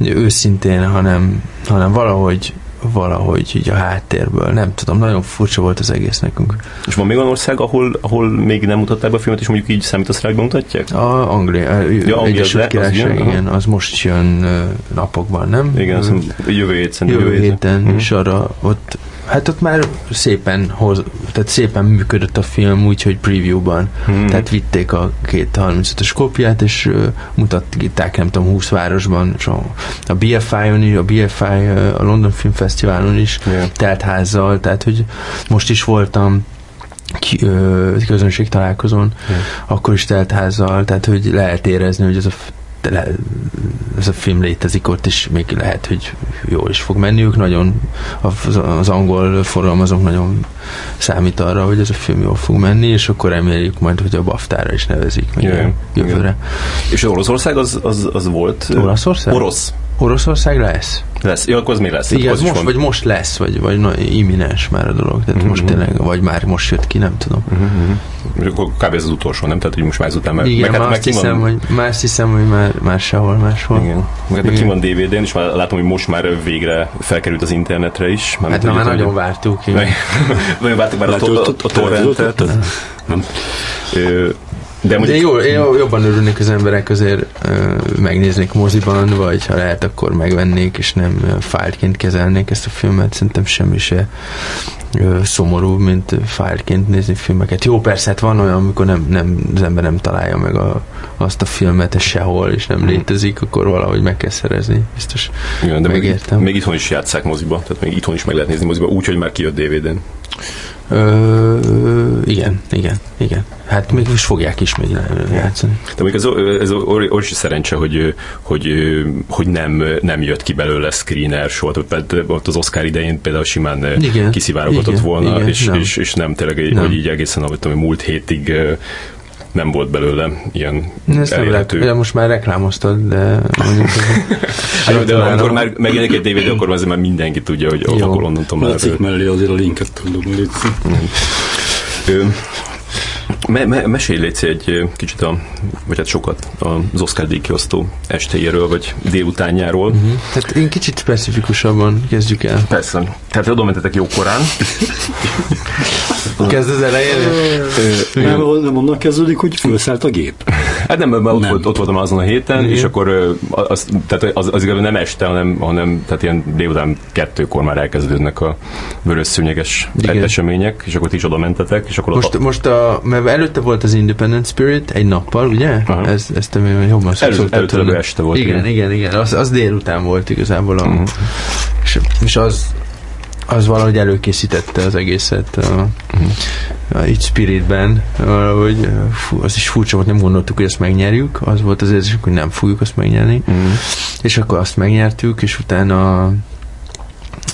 őszintén, hanem, hanem valahogy valahogy így a háttérből, nem tudom, nagyon furcsa volt az egész nekünk. És van még olyan ország, ahol, ahol még nem mutatták be a filmet, és mondjuk így számítasz mutatják? A Anglia, a Anglia, Egyesült az Királyság, jön, aha. igen, az most jön ö, napokban, nem? Igen, Ö, hiszem, jövő hét szerintem. jövő héten, Mhm. és arra ott Hát ott már szépen hoz, tehát szépen működött a film úgy, hogy preview-ban. Hmm. Tehát vitték a két 35-ös kópiát, és uh, mutatták, nem tudom, 20 városban, és a, a BFI-on is, a BFI, a London Film Fesztiválon is, yeah. teltházzal, tehát hogy most is voltam ki, ö, közönség találkozón, yeah. akkor is teltházzal, tehát hogy lehet érezni, hogy ez a le, ez a film létezik ott, és még lehet, hogy jól is fog menni. Ők nagyon, az, angol forgalmazók nagyon számít arra, hogy ez a film jól fog menni, és akkor reméljük majd, hogy a Baftára is nevezik meg yeah, jövőre. Yeah. És Oroszország az, az, az volt? Oroszország? Orosz. Oroszország lesz? Lesz. Ja, akkor az még lesz. Igen, az most, vagy most lesz, vagy, vagy na, imminens már a dolog. Tehát uh-huh. most mhm. tényleg, vagy már most jött ki, nem tudom. Uh-huh. Kb. ez az utolsó, nem? Tehát, hogy most már ezután meg, Igen, meg, hát, meg azt hiszem, van... hogy, már azt hiszem, hogy már, már sehol máshol. Igen. Meg, hát, ki van DVD-n, és már látom, hogy most már végre felkerült az internetre is. Már hát na, már nagyon vártuk. Nagyon vártuk már a torrentet. De, mondjuk... De jó, én jobban örülnék az emberek azért uh, megnéznék moziban, vagy ha lehet, akkor megvennék, és nem fájlként kezelnék ezt a filmet. Szerintem semmi se szomorú, mint fájlként nézni filmeket. Jó, persze, hát van olyan, amikor nem, nem, az ember nem találja meg a, azt a filmet, ez sehol, és nem hmm. létezik, akkor valahogy meg kell szerezni. Biztos Igen, de megértem. Még, még itthon is játszák moziba, tehát még itthon is meg lehet nézni moziba, úgy, hogy már kijött DVD-n. Ö, igen, igen, igen. Hát még is fogják is még játszani. De még ez, ez óriási szerencse, hogy, hogy, hogy nem, nem jött ki belőle screener soha. Ott az Oscar idején például simán igen, kiszivároghatott volna, igen, és, nem. És, és nem tényleg, nem. hogy így egészen, amit tudom, múlt hétig nem volt belőle ilyen Ezt elérhető. Nem most már reklámoztad, de mondjuk... hát, de amikor már megjelenik egy DVD, akkor azért már mindenki tudja, hogy Jó. akkor onnantól már... Látszik mellé azért a linket tudom, Me, me, mesélj légy egy kicsit, a, vagy hát sokat az Oscar díjkiosztó estéjéről, vagy délutánjáról. Uh-huh. Tehát én kicsit specifikusabban kezdjük el. Persze. Tehát oda mentetek jókorán. Kezd az elején? Nem, nem onnan kezdődik, hogy felszállt a gép. Hát nem, mert ott, nem. Volt, ott voltam azon a héten, Igen. és akkor az, tehát az, az igazából nem este, hanem, hanem tehát ilyen délután kettőkor már elkezdődnek a vörös szőnyeges események, és akkor ti is oda mentetek, és akkor most, ott... most a, mert előtte volt az Independent Spirit egy nappal, ugye? Aha. Ez, ezt te jobban Elő, Előtte este volt. Igen, igen, igen, igen. Az, az délután volt igazából. A, uh-huh. és, és az az valahogy előkészítette az egészet a, a, így spiritben, valahogy fú, az is furcsa volt, nem gondoltuk, hogy ezt megnyerjük, az volt az érzésünk, hogy nem fogjuk azt megnyerni, mm. és akkor azt megnyertük, és utána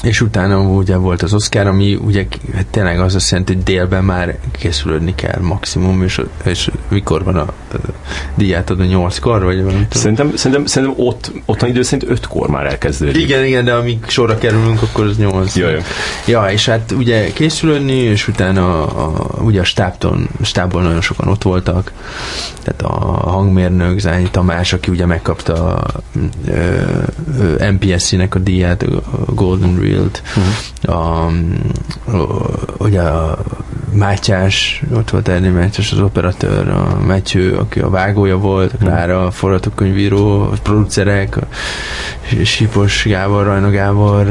és utána ugye volt az Oscar, ami ugye hát tényleg az azt jelenti, hogy délben már készülődni kell maximum, és, és mikor van a, a díját adni, nyolckor, vagy valami? Szerintem, szerintem, szerintem ott, ottan idő szerint ötkor már elkezdődik. Igen, igen, de amíg sorra kerülünk, akkor az nyolc. Ja, ja, és hát ugye készülődni, és utána a, ugye a stábton, stábból nagyon sokan ott voltak, tehát a hangmérnök Zányi Tamás, aki ugye megkapta a, a, a MPSC-nek a díját, a Golden Real-t, uh-huh. a, a, ugye a Mátyás, ott volt Erni Mátyás, az operatőr, a Metyő, aki a vágója volt, a Klára, a forgatókönyvíró, a producerek, a Sipos Gábor, Rajna Gábor,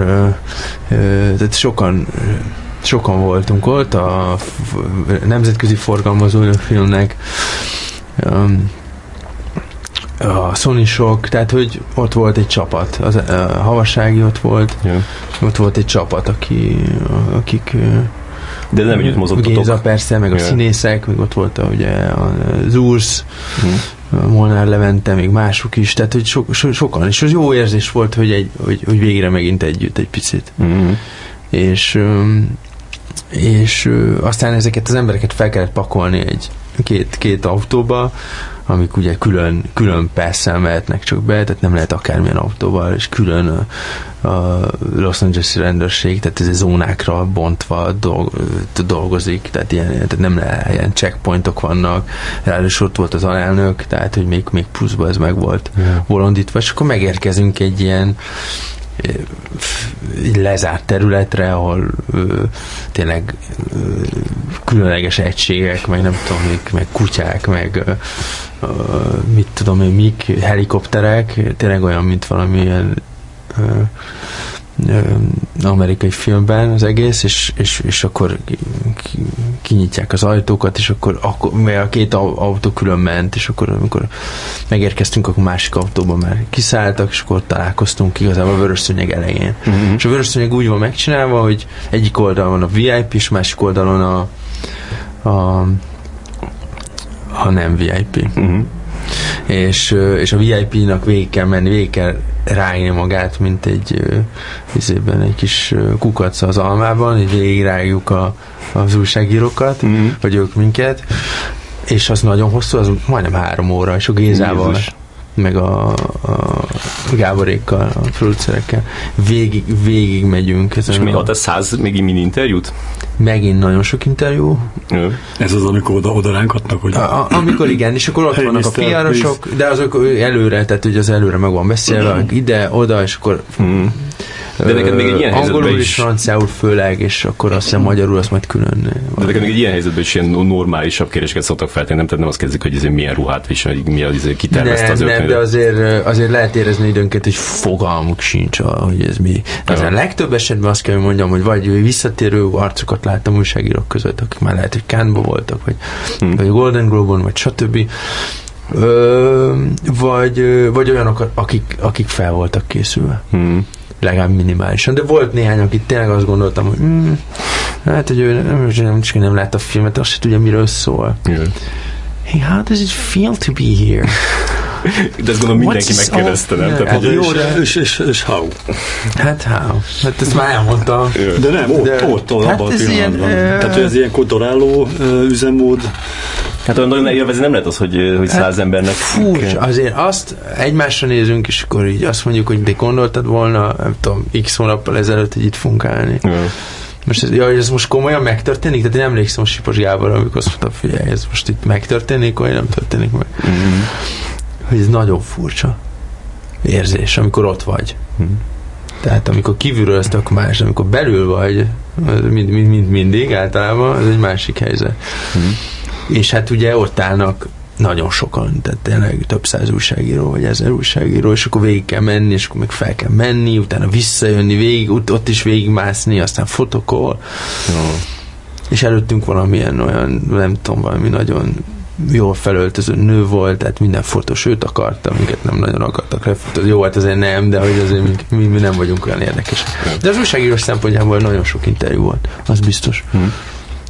tehát sokan sokan voltunk ott, a nemzetközi forgalmazó filmnek a sony sok, tehát hogy ott volt egy csapat, az, a Havassági ott volt, yeah. ott volt egy csapat, aki, akik de nem együtt mozottatok. Géza persze, meg a yeah. színészek, meg ott volt a, ugye az Ursz, hmm. Molnár Levente, még mások is, tehát hogy so, so, sokan, és az jó érzés volt, hogy, egy, hogy, hogy végre megint együtt egy picit. Mm. És és aztán ezeket az embereket fel kellett pakolni egy két, két autóba, amik ugye külön, külön persze mehetnek csak be, tehát nem lehet akármilyen autóval, és külön a, a Los Angeles rendőrség, tehát ez zónákra bontva dolg, dolgozik, tehát, ilyen, tehát nem lehet, ilyen checkpointok vannak, ráadásul ott volt az alelnök, tehát hogy még, még pluszban ez meg volt yeah. bolondítva, és akkor megérkezünk egy ilyen lezárt területre, ahol ö, tényleg ö, különleges egységek, meg nem tudom, még, meg kutyák, meg ö, mit tudom én, mik, helikopterek, tényleg olyan, mint valamilyen ö, amerikai filmben az egész, és, és, és akkor kinyitják az ajtókat, és akkor, akkor mert a két autó külön ment, és akkor amikor megérkeztünk, akkor másik autóban már kiszálltak, és akkor találkoztunk igazából a vörös szőnyeg elején. Uh-huh. És a vörös szőnyeg úgy van megcsinálva, hogy egyik oldalon van a VIP, és másik oldalon a, a, a nem VIP. Uh-huh. És, és a VIP-nak végig kell menni, végig kell rágni magát, mint egy vizében egy kis kukac az almában, így végig rágjuk a, az újságírókat, mm. vagy ők minket, és az nagyon hosszú, az majdnem három óra, és a Gézával Jézus meg a, a Gáborékkal, a producerekkel. Végig, végig megyünk. És mi a száz még mini interjút? Megint nagyon sok interjú. Ő. Ez az, amikor oda, oda ránkatnak, hogy... A, a, amikor igen, és akkor ott hey, vannak Mr. a pr de azok előre, tehát hogy az előre meg van beszélve, mm. ide, oda, és akkor mm. De neked még egy ilyen Angolul is, is franciául főleg, és akkor azt hiszem magyarul azt majd külön. De neked még egy ilyen helyzetben is ilyen normálisabb kérdéseket szoktak feltenni, nem, tehát nem azt kezdik, hogy ezért milyen ruhát visel, hogy mi az, kitervezte az Nem, de azért, azért lehet érezni időnket, hogy fogalmuk sincs, hogy ez mi. De a legtöbb esetben azt kell, hogy mondjam, hogy vagy visszatérő arcokat láttam újságírók között, akik már lehet, hogy Cannes voltak, vagy, hmm. vagy Golden Globe-on, vagy stb. Ö, vagy, vagy olyanok, akik, akik fel voltak készülve. Hmm legalább minimálisan. De volt néhány, akit tényleg azt gondoltam, hogy mm, hát, hogy ő nem, nem, csak nem látta a filmet, azt se tudja, miről szól. Yeah. Hey, how does it feel to be here? De ezt gondolom mindenki megkérdezte, nem? Tehát, hát, jó, de... és, és, és how? Hát how? Hát ezt már elmondtam. De nem, ott, de, ott, ott hát abban a pillanatban. Ilyen, Tehát, hogy ez ilyen kodoráló üzemmód. Hát olyan nagyon élvezni nem lehet az, hogy, hogy száz hát, embernek... Fú, azért azt egymásra nézünk, és akkor így azt mondjuk, hogy de gondoltad volna, nem tudom, x hónappal ezelőtt, hogy itt. Ja. Most ez, ja, ez most komolyan megtörténik? Tehát én emlékszem a Sipos Gábor, amikor azt mondta, figyelj, ez most itt megtörténik, vagy nem történik meg. Mm-hmm. Hogy ez nagyon furcsa érzés, amikor ott vagy. Mm-hmm. Tehát amikor kívülről ez tök más, amikor belül vagy, mind, mind, mind, mindig általában, ez egy másik helyzet. Mm-hmm és hát ugye ott állnak nagyon sokan, tehát tényleg több száz újságíró, vagy ezer újságíró, és akkor végig kell menni, és akkor meg fel kell menni, utána visszajönni végig, ott, ott is végigmászni, aztán fotokol. Jó. És előttünk valamilyen olyan, nem tudom, valami nagyon jól felöltöző nő volt, tehát minden fotós őt akarta, minket nem nagyon akartak lefotózni. Jó, hát azért nem, de hogy azért mi, mi nem vagyunk olyan érdekesek. De az újságírós szempontjából nagyon sok interjú volt, az biztos. Hmm.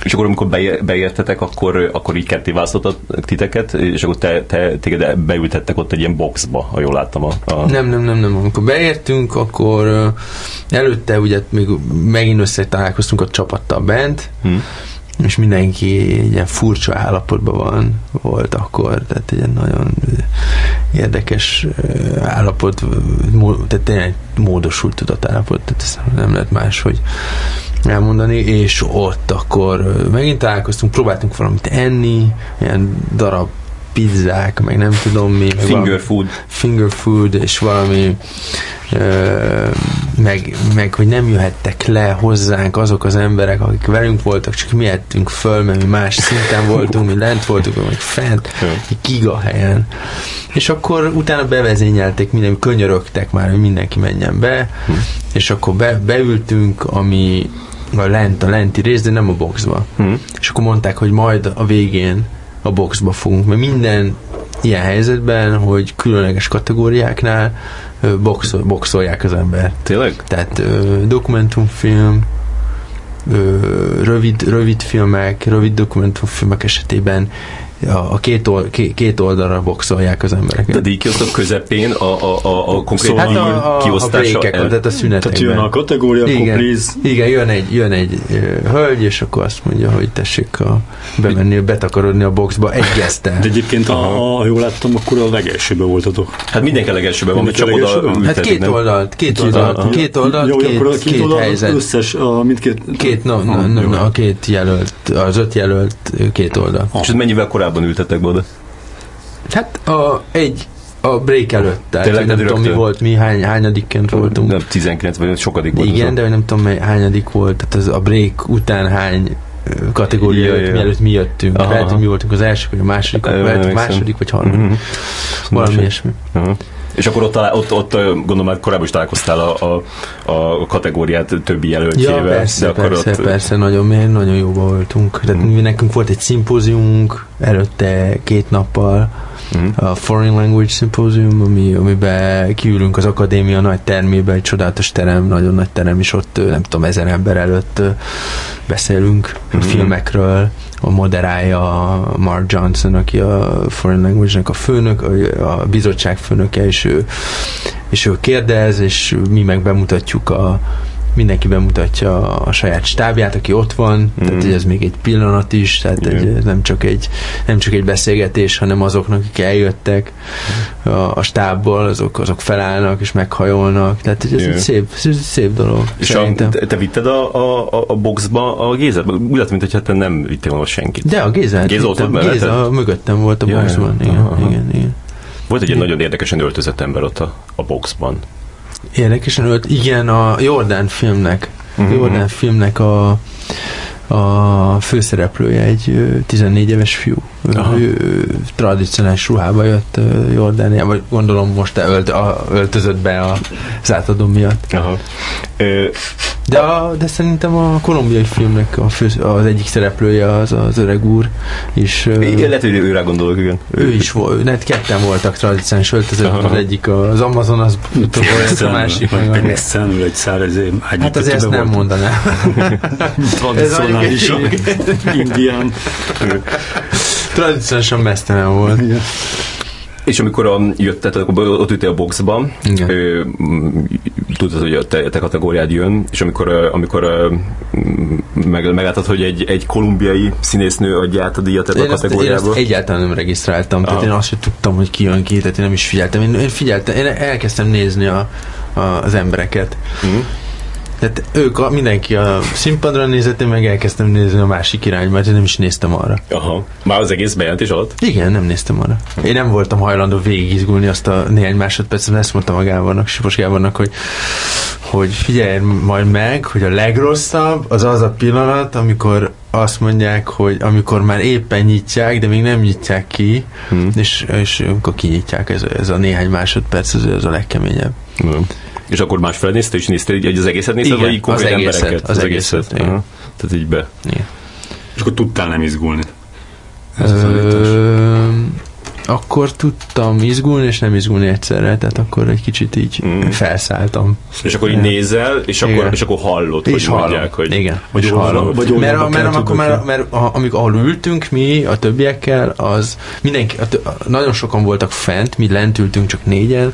És akkor, amikor beértetek, akkor, akkor így ketté választottak titeket, és akkor te, te, téged beültettek ott egy ilyen boxba, ha jól láttam. A, a... Nem, nem, nem, nem. Amikor beértünk, akkor előtte ugye még megint össze találkoztunk a csapattal bent, hmm és mindenki egy ilyen furcsa állapotban van, volt akkor, tehát egy nagyon érdekes állapot, tehát tényleg módosult tudatállapot, tehát ezt nem lehet más, hogy elmondani, és ott akkor megint találkoztunk, próbáltunk valamit enni, ilyen darab pizzák, meg nem tudom mi. Finger food. Finger food, és valami meg, meg, hogy nem jöhettek le hozzánk azok az emberek, akik velünk voltak, csak mi ettünk föl, mert mi más szinten voltunk, mi lent voltunk, meg fent, egy giga helyen. És akkor utána bevezényelték, minden, könyörögtek már, hogy mindenki menjen be, hm. és akkor be, beültünk, ami a lent, a lenti rész, de nem a boxba. Hm. És akkor mondták, hogy majd a végén a boxba fogunk, mert minden ilyen helyzetben, hogy különleges kategóriáknál boxol, boxolják az embert. Tényleg? Tehát dokumentumfilm, rövid, rövid filmek, rövid dokumentumfilmek esetében a két, old, két oldalra boxolják az embereket. De díjkiosztok közepén a, a, a, a konkrét hát a, a, kiosztása a breakek, tehát a szünetekben. Tehát jön a kategória, igen, akkor please. Igen, jön egy, jön egy hölgy, és akkor azt mondja, hogy tessék a, bemenni, betakarodni a boxba egy gesztel. De egyébként, a, a, jól láttam, akkor a legelsőben voltatok. Hát mindenki a legelsőben van, csak oda Hát két oldalt, két oldalt, két oldalt, két, két, két helyzet. Összes, a mindkét... Két, no, no, no, no, a két jelölt, az öt jelölt két oldal. És ez mennyivel korábban ültetek be oda? Hát a, egy a break előtt, tehát Tényleg, nem tudom mi volt, mi hány, hányadikként voltunk. Nem, 19 vagy sokadik volt. Igen, de nem tudom, mely hányadik volt, tehát az a break után hány kategória ja, ja. mielőtt mi jöttünk. Aha, Lehet, hogy mi voltunk az első, vagy a második, vagy a második, vagy harmadik. Uh-huh. Valami ilyesmi. Uh-huh. És akkor ott, ott, ott gondolom, már korábban is találkoztál a, a, a kategóriát többi jelöltjével. Ja, persze, de akkor persze, ott... persze, nagyon, nagyon jóba voltunk. Tehát mm. nekünk volt egy szimpóziumunk előtte két nappal, mm. a Foreign Language Symposium, ami, amiben kiülünk az akadémia nagy termébe, egy csodálatos terem, nagyon nagy terem, és ott nem tudom, ezer ember előtt beszélünk a filmekről, a moderálja Mark Johnson, aki a Foreign Language-nek a főnök, a bizottság főnöke, és ő, és ő kérdez, és mi meg bemutatjuk a, mindenki bemutatja a saját stábját, aki ott van, mm. tehát ez még egy pillanat is, tehát egy, nem, csak egy, nem csak egy beszélgetés, hanem azoknak, akik eljöttek a, a stábból, azok, azok felállnak és meghajolnak, tehát ez egy szép, ez szép dolog. És a, te, te vitted a, a, a boxba a Gézet? Úgy látom, mintha te nem vittél volna senkit. De a Gézet. Géza ott Géza mögöttem volt a ja, boxban. Igen, aha. igen, igen. Volt egy ilyen nagyon érdekesen öltözött ember ott a, a boxban. Érdekesen ölt, igen, a Jordan filmnek, uh-huh. Jordan filmnek a, a főszereplője egy 14 éves fiú. Aha. Ő, tradicionális ruhába jött Jordánia, vagy gondolom most ölt, a, öltözött be a, az átadom miatt. Aha. Ö, de, a, de szerintem a kolumbiai filmnek a fő, az egyik szereplője az az öreg úr. És, igen, lehet, hogy őre gondolok, igen. Ő is volt, net ketten voltak tradicionális öltözők, az egyik az Amazon, az volt a másik. Pedig szemül egy szár, ezért Hát azért ezt nem mondanám. Tradicionálisak. Indián. Tradicionálisan mesztelen volt. És amikor a, jöttet, akkor ott ültél a boxban, ő, tudod, hogy a te, te kategóriád jön, és amikor, amikor meg, meglátod, hogy egy, egy kolumbiai színésznő adja át a díjat ebbe a kategóriába. Én ezt egyáltalán nem regisztráltam, tehát én azt sem tudtam, hogy ki jön ki, tehát én nem is figyeltem. Én, én figyeltem, én elkezdtem nézni a, a, az embereket. Mm. Tehát ők, a, mindenki a színpadra nézett, én meg elkezdtem nézni a másik irányba, mert én nem is néztem arra. Aha. Már az egész bejelentés alatt? Igen, nem néztem arra. Én nem voltam hajlandó végigizgulni azt a néhány másodpercet, ezt mondtam a Gábornak, Sipos Gábornak, hogy, hogy figyelj majd meg, hogy a legrosszabb az az a pillanat, amikor azt mondják, hogy amikor már éppen nyitják, de még nem nyitják ki, hmm. és, és amikor kinyitják, ez, ez a néhány másodperc, ez, ez a legkeményebb. Hmm. És akkor másfele nézte, és nézte, hogy az egészet nézted, igen, vagy így konkrét az egészet, embereket? Az, az egészet, egészet igen. Tehát így be. Igen. És akkor tudtál nem izgulni? Ez Ö, akkor tudtam izgulni, és nem izgulni egyszerre, tehát akkor egy kicsit így mm. felszálltam. És akkor így nézel, és akkor, és akkor hallod, és hogy hallom. mondják, hogy... Igen, vagy és hallom. Vagy mert, mert, mert, akkor, mert, mert amik, ahol ültünk mi a többiekkel, az mindenki, a, nagyon sokan voltak fent, mi lent ültünk csak négyen,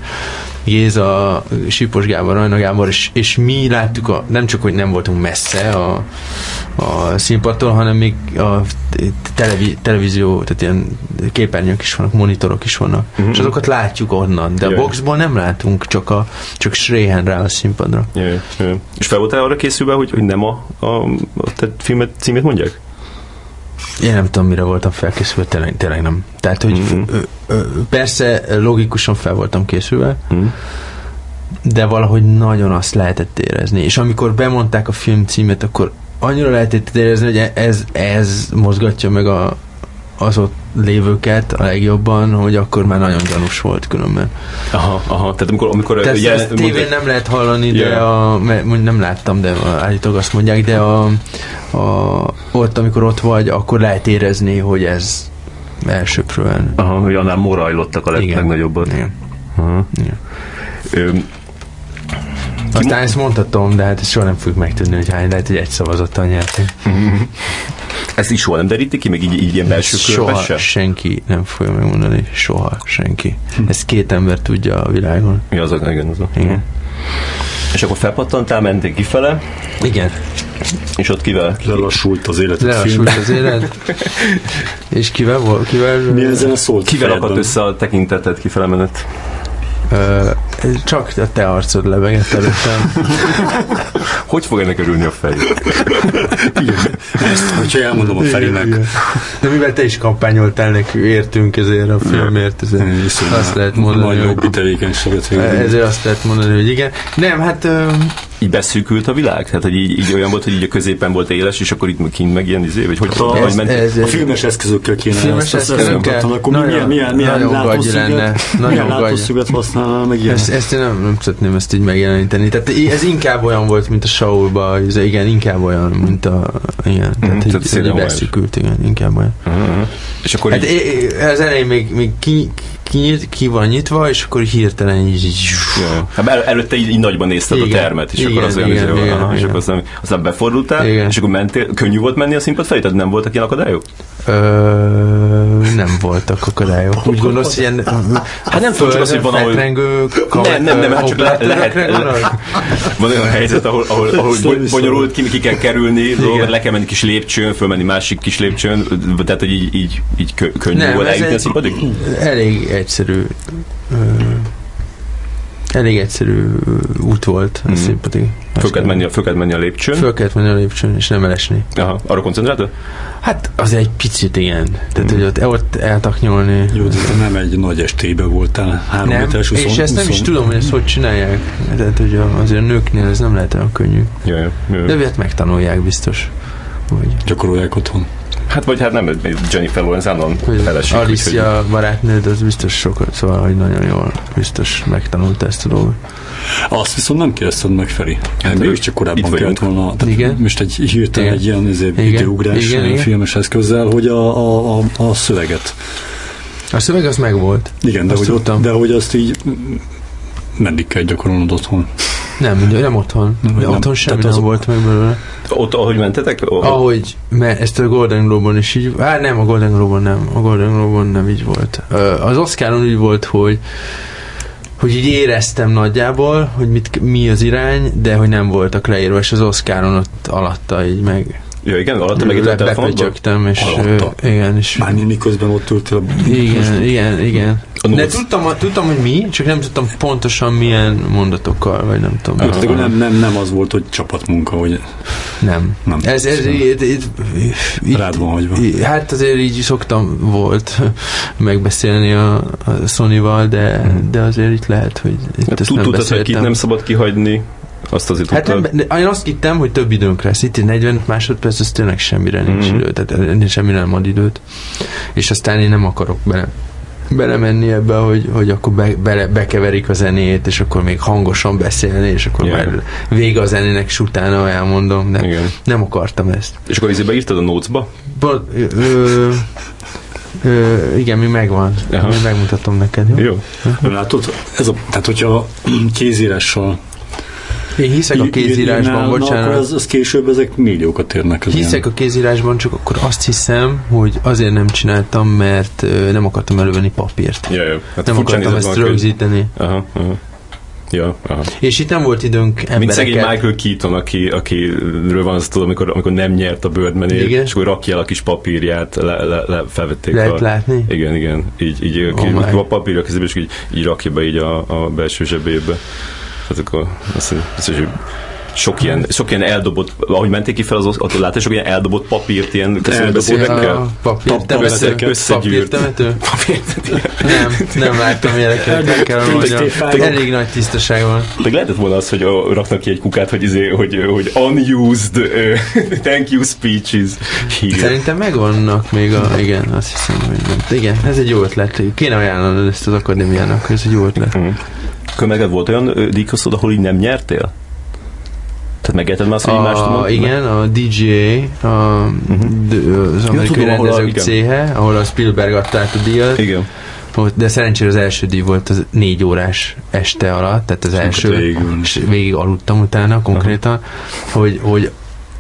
Géza, Sipos Gábor, Rajna Gábor, és, és mi láttuk, a, nem csak, hogy nem voltunk messze a, a színpadtól, hanem még a televi, televízió, tehát ilyen képernyők is vannak, monitorok is vannak, uh-huh. és azokat látjuk onnan, de Jaj. a boxból nem látunk, csak a csak Sréhen rá a színpadra. Jaj, jaj. És fel voltál arra készülve, hogy, hogy nem a, a, a te filmet címét mondják? Én nem tudom, mire voltam felkészülve, tényleg, tényleg nem. Tehát, hogy mm-hmm. ö, ö, persze logikusan fel voltam készülve, mm. de valahogy nagyon azt lehetett érezni. És amikor bemondták a film címet, akkor annyira lehetett érezni, hogy ez, ez mozgatja meg a, az ott lévőket a legjobban, hogy akkor már nagyon gyanús volt különben. Aha, aha. Tehát amikor... amikor Tehát ugye, ezt tévén mondja... nem lehet hallani, yeah. de a, nem láttam, de állítólag azt mondják, de a, a, ott, amikor ott vagy, akkor lehet érezni, hogy ez elsőprően. Aha, hogy annál morajlottak a legnagyobbat. Igen. Aha. Igen. Ö, aztán ezt mondhatom, de hát ezt soha nem fogjuk megtudni, hogy hány, lehet, hogy egy szavazattal nyertünk. Ezt is soha nem deríti ki, még így, így ilyen belső Soha se? senki nem fogja megmondani, soha senki. Hm. Ezt két ember tudja a világon. Ja, az a, igen, az a. Igen. És akkor felpattantál, mentél kifele. Igen. És ott kivel? Lelassult az élet. Lelassult az élet. És kivel volt? Kivel, Mi ezen a szólt? Kivel akadt össze a tekintetet kifele menet? Csak a te arcod lebegett előttem. hogy fog ennek örülni a fej? Ezt, hogyha elmondom a Ferinek. De mivel te is kampányoltál nekünk, értünk ezért a filmért, ezért azt lehet mondani. Nagy lobby tevékenységet Ezért azt lehet mondani, hogy igen. Nem, hát így beszűkült a világ? Tehát, hogy így, így olyan volt, hogy így a középen volt éles, és akkor itt kint meg ilyen izé, vagy hogy, a, hogy ment? Ez, a filmes eszközökkel kéne filmes ezt, eszközökkel, akkor nagyon, milyen, milyen, milyen látószöget, milyen látószöget használnál, meg ilyen. Ezt, ezt én nem, nem szeretném ezt így megjeleníteni. Tehát ez inkább olyan volt, mint a Saulba, ez, igen, inkább olyan, mint a, igen, Mhm, tehát, tehát így, beszűkült, igen, inkább olyan. Uh-huh. És akkor Hát így, az elején még, még ki, ki, ki van nyitva, és akkor hirtelen így, így Ja. Hát el, előtte így, így nagyban nézted Igen. a termet, és Igen, akkor az olyan, igen, izé, igen, aha, és igen. akkor aztán, aztán befordultál, Igen. és akkor mentél, könnyű volt menni a színpad felé, tehát nem voltak ilyen akadályok? Ö, nem voltak akadályok. Úgy gondolsz, hogy ilyen Hát nem tudom, csak az, hogy van, ahol... fetrengő Nem, nem, nem, hát csak le, lehet, van olyan helyzet, ahol, ahol, ahol Szóval bonyolult, ki, ki kell kerülni, dolgokat, le kell menni kis lépcsőn, fölmenni másik kis lépcsőn, tehát, hogy így, így, így kö- könnyű Nem, volt eljutni a egy- színpadig? Elég egyszerű elég egyszerű út volt a Mhm. színpadig. Föl kellett menni, a- föl kellett menni a lépcsőn. Föl kellett menni a lépcsőn, és nem elesni. Aha, arra koncentráltál? Hát az egy picit igen. Tehát, Mhm. hogy ott, ott eltaknyolni. Jó, de te nem egy nagy estébe voltál, három Nem, méteres és 20, ezt nem is 20. tudom, hogy ezt hogy csinálják. Tehát, hogy a- azért a nőknél ez nem lehet olyan könnyű. Jaj, jaj. De hát megtanulják biztos. Hogy, Gyakorolják otthon. Hát vagy hát nem, Jennifer Lawrence hogy feleség. Alicia barátnőd, az biztos sokat, szóval, hogy nagyon jól, biztos megtanulta ezt a dolgot. Azt viszont nem kérdezted meg, Feri. Hát Hát ő- is csak korábban kellett volna. Tehát Igen. Most egy hirtelen egy ilyen izé, Igen. időugrás Igen, igen. filmes eszközzel, hogy a, a, a, a szöveget. A szöveg az megvolt. Igen, de Azt hogy, ott, tudtam. de hogy azt így meddig kell gyakorolnod otthon. Nem, nem otthon. Nem, Nem, nem. otthon semmi Tehát nem az- volt meg belőle. Ott, ahogy mentetek? O- Ahogy, mert ezt a Golden Globe-on is így, hát nem, a Golden Globe-on nem, a Golden Globe-on nem így volt. Az Oscaron úgy volt, hogy hogy így éreztem nagyjából, hogy mit, mi az irány, de hogy nem voltak leírva, és az Oscaron ott alatta így meg Ja, igen, alatta meg le- a bepötyögtem, és Alatta? igen, és Márni miközben ott ültél a... igen, igen, igen. A De tudtam, tudtam, hogy mi, csak nem tudtam pontosan milyen mondatokkal, vagy nem tudom. Tehát akkor nem, nem, nem az volt, hogy csapatmunka, hogy Nem. nem. Ez, ez, itt, itt, itt, Rád van hagyva. Hát azért így szoktam volt megbeszélni a, a Sony-val, de, Hmm. de azért itt lehet, hogy itt Hát ezt tud- nem Tudtad, hogy kit beszéltem. nem szabad kihagyni, azt azért Hát nem, én azt hittem, hogy több időnk lesz. Itt egy 40 másodperc, az tényleg semmire nincs Mhm. idő. Tehát ennél semmire nem ad időt. És aztán én nem akarok bele belemenni ebbe, hogy, hogy akkor be, bele, bekeverik a zenét, és akkor még hangosan beszélni, és akkor Ja. már vége a zenének, és utána elmondom, de Igen. nem akartam ezt. És akkor izébe írtad a notesba? Bo- ö, ö, ö, igen, mi megvan. Aha. Mi megmutatom neked, jó? Jó. Látod, ez a, tehát hogyha kézírással Én hiszek a kézírásban, na, akkor bocsánat. az, az később ezek milliókat érnek. Az Hiszek a kézírásban, csak akkor azt hiszem, hogy azért nem csináltam, mert nem akartam elővenni papírt. Ja. Hát Nem akartam ezt hogy- rögzíteni. Aha, aha. Ja, aha. És itt nem volt időnk Mint szegény embereket. Michael Keaton, aki, akiről van az, tudom, amikor, amikor nem nyert a birdman és akkor rakja el a kis papírját, le, le, le felvették Lehet a... látni? Igen, igen. Így, így Oh my. a papírja kezébe, és így, így rakja be így a, a belső zsebébe. Ezek a, azt, azt, hogy sok ilyen, sok ilyen eldobott, ahogy menték ki fel az ott látod, sok ilyen eldobott papírt, ilyen köszönbeszédekkel. A papír, Pap- temető, papír-? Papírt. Nem, nem láttam ilyeneket, meg kell mondjam. Elég nagy tisztaság van. Meg lehetett volna az, hogy raknak ki egy kukát, hogy, izé, hogy, hogy unused uh, thank you speeches here. Szerintem megvannak még a... Igen, azt hiszem, hogy nem. Igen, ez egy jó ötlet. Kéne ajánlanod ezt az akadémiának, ez egy jó ötlet. Mm. Meg volt olyan ö, díjköztod, ahol így nem nyertél? Tehát megérted már azt, hogy így mást A, mondtad? igen, a DGA, a, d- az amerikai a- rendezők céhe, ahol a Spielberg adta át a díjat, Igen. De szerencsére az első díj volt az négy órás este alatt, tehát az első, végül. és végig aludtam utána konkrétan, hogy, hogy ó,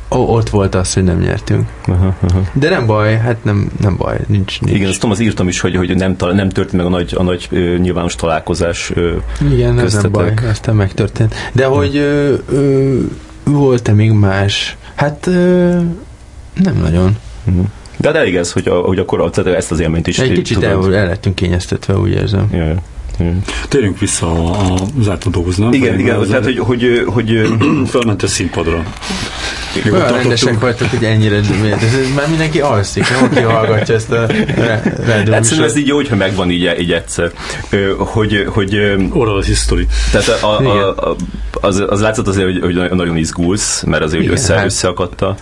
ott volt az, hogy nem nyertünk. Aha, aha. De nem baj, hát nem, nem baj, nincs, nincs. Igen, azt tudom, az írtam is, hogy, hogy nem, nem történt meg a nagy, a nagy ö, nyilvános találkozás. Ö, Igen, ez nem baj, aztán megtörtént. De hogy ö, ö, volt-e még más? Hát ö, nem nagyon. Mhm. De hát elég ez, hogy, a, hogy akkor tehát ezt az élményt is Egy kicsit tudod. el, el lettünk kényeztetve, úgy érzem. Ja, ja. Térjünk vissza a, a zártadóhoz, nem? Igen, igen, tehát hogy, hogy, hogy felment a színpadra. Olyan rendesek vagytok, hogy ennyire miért? Ez, már mindenki alszik, nem? Aki hallgatja ezt a rádió Egyszerűen ez így jó, hogyha megvan így, így egyszer. Hogy, hogy Oral history. Tehát a, a, a, az, az látszott azért, hogy, hogy nagyon izgulsz, mert azért hogy össze, hát- összeakadta.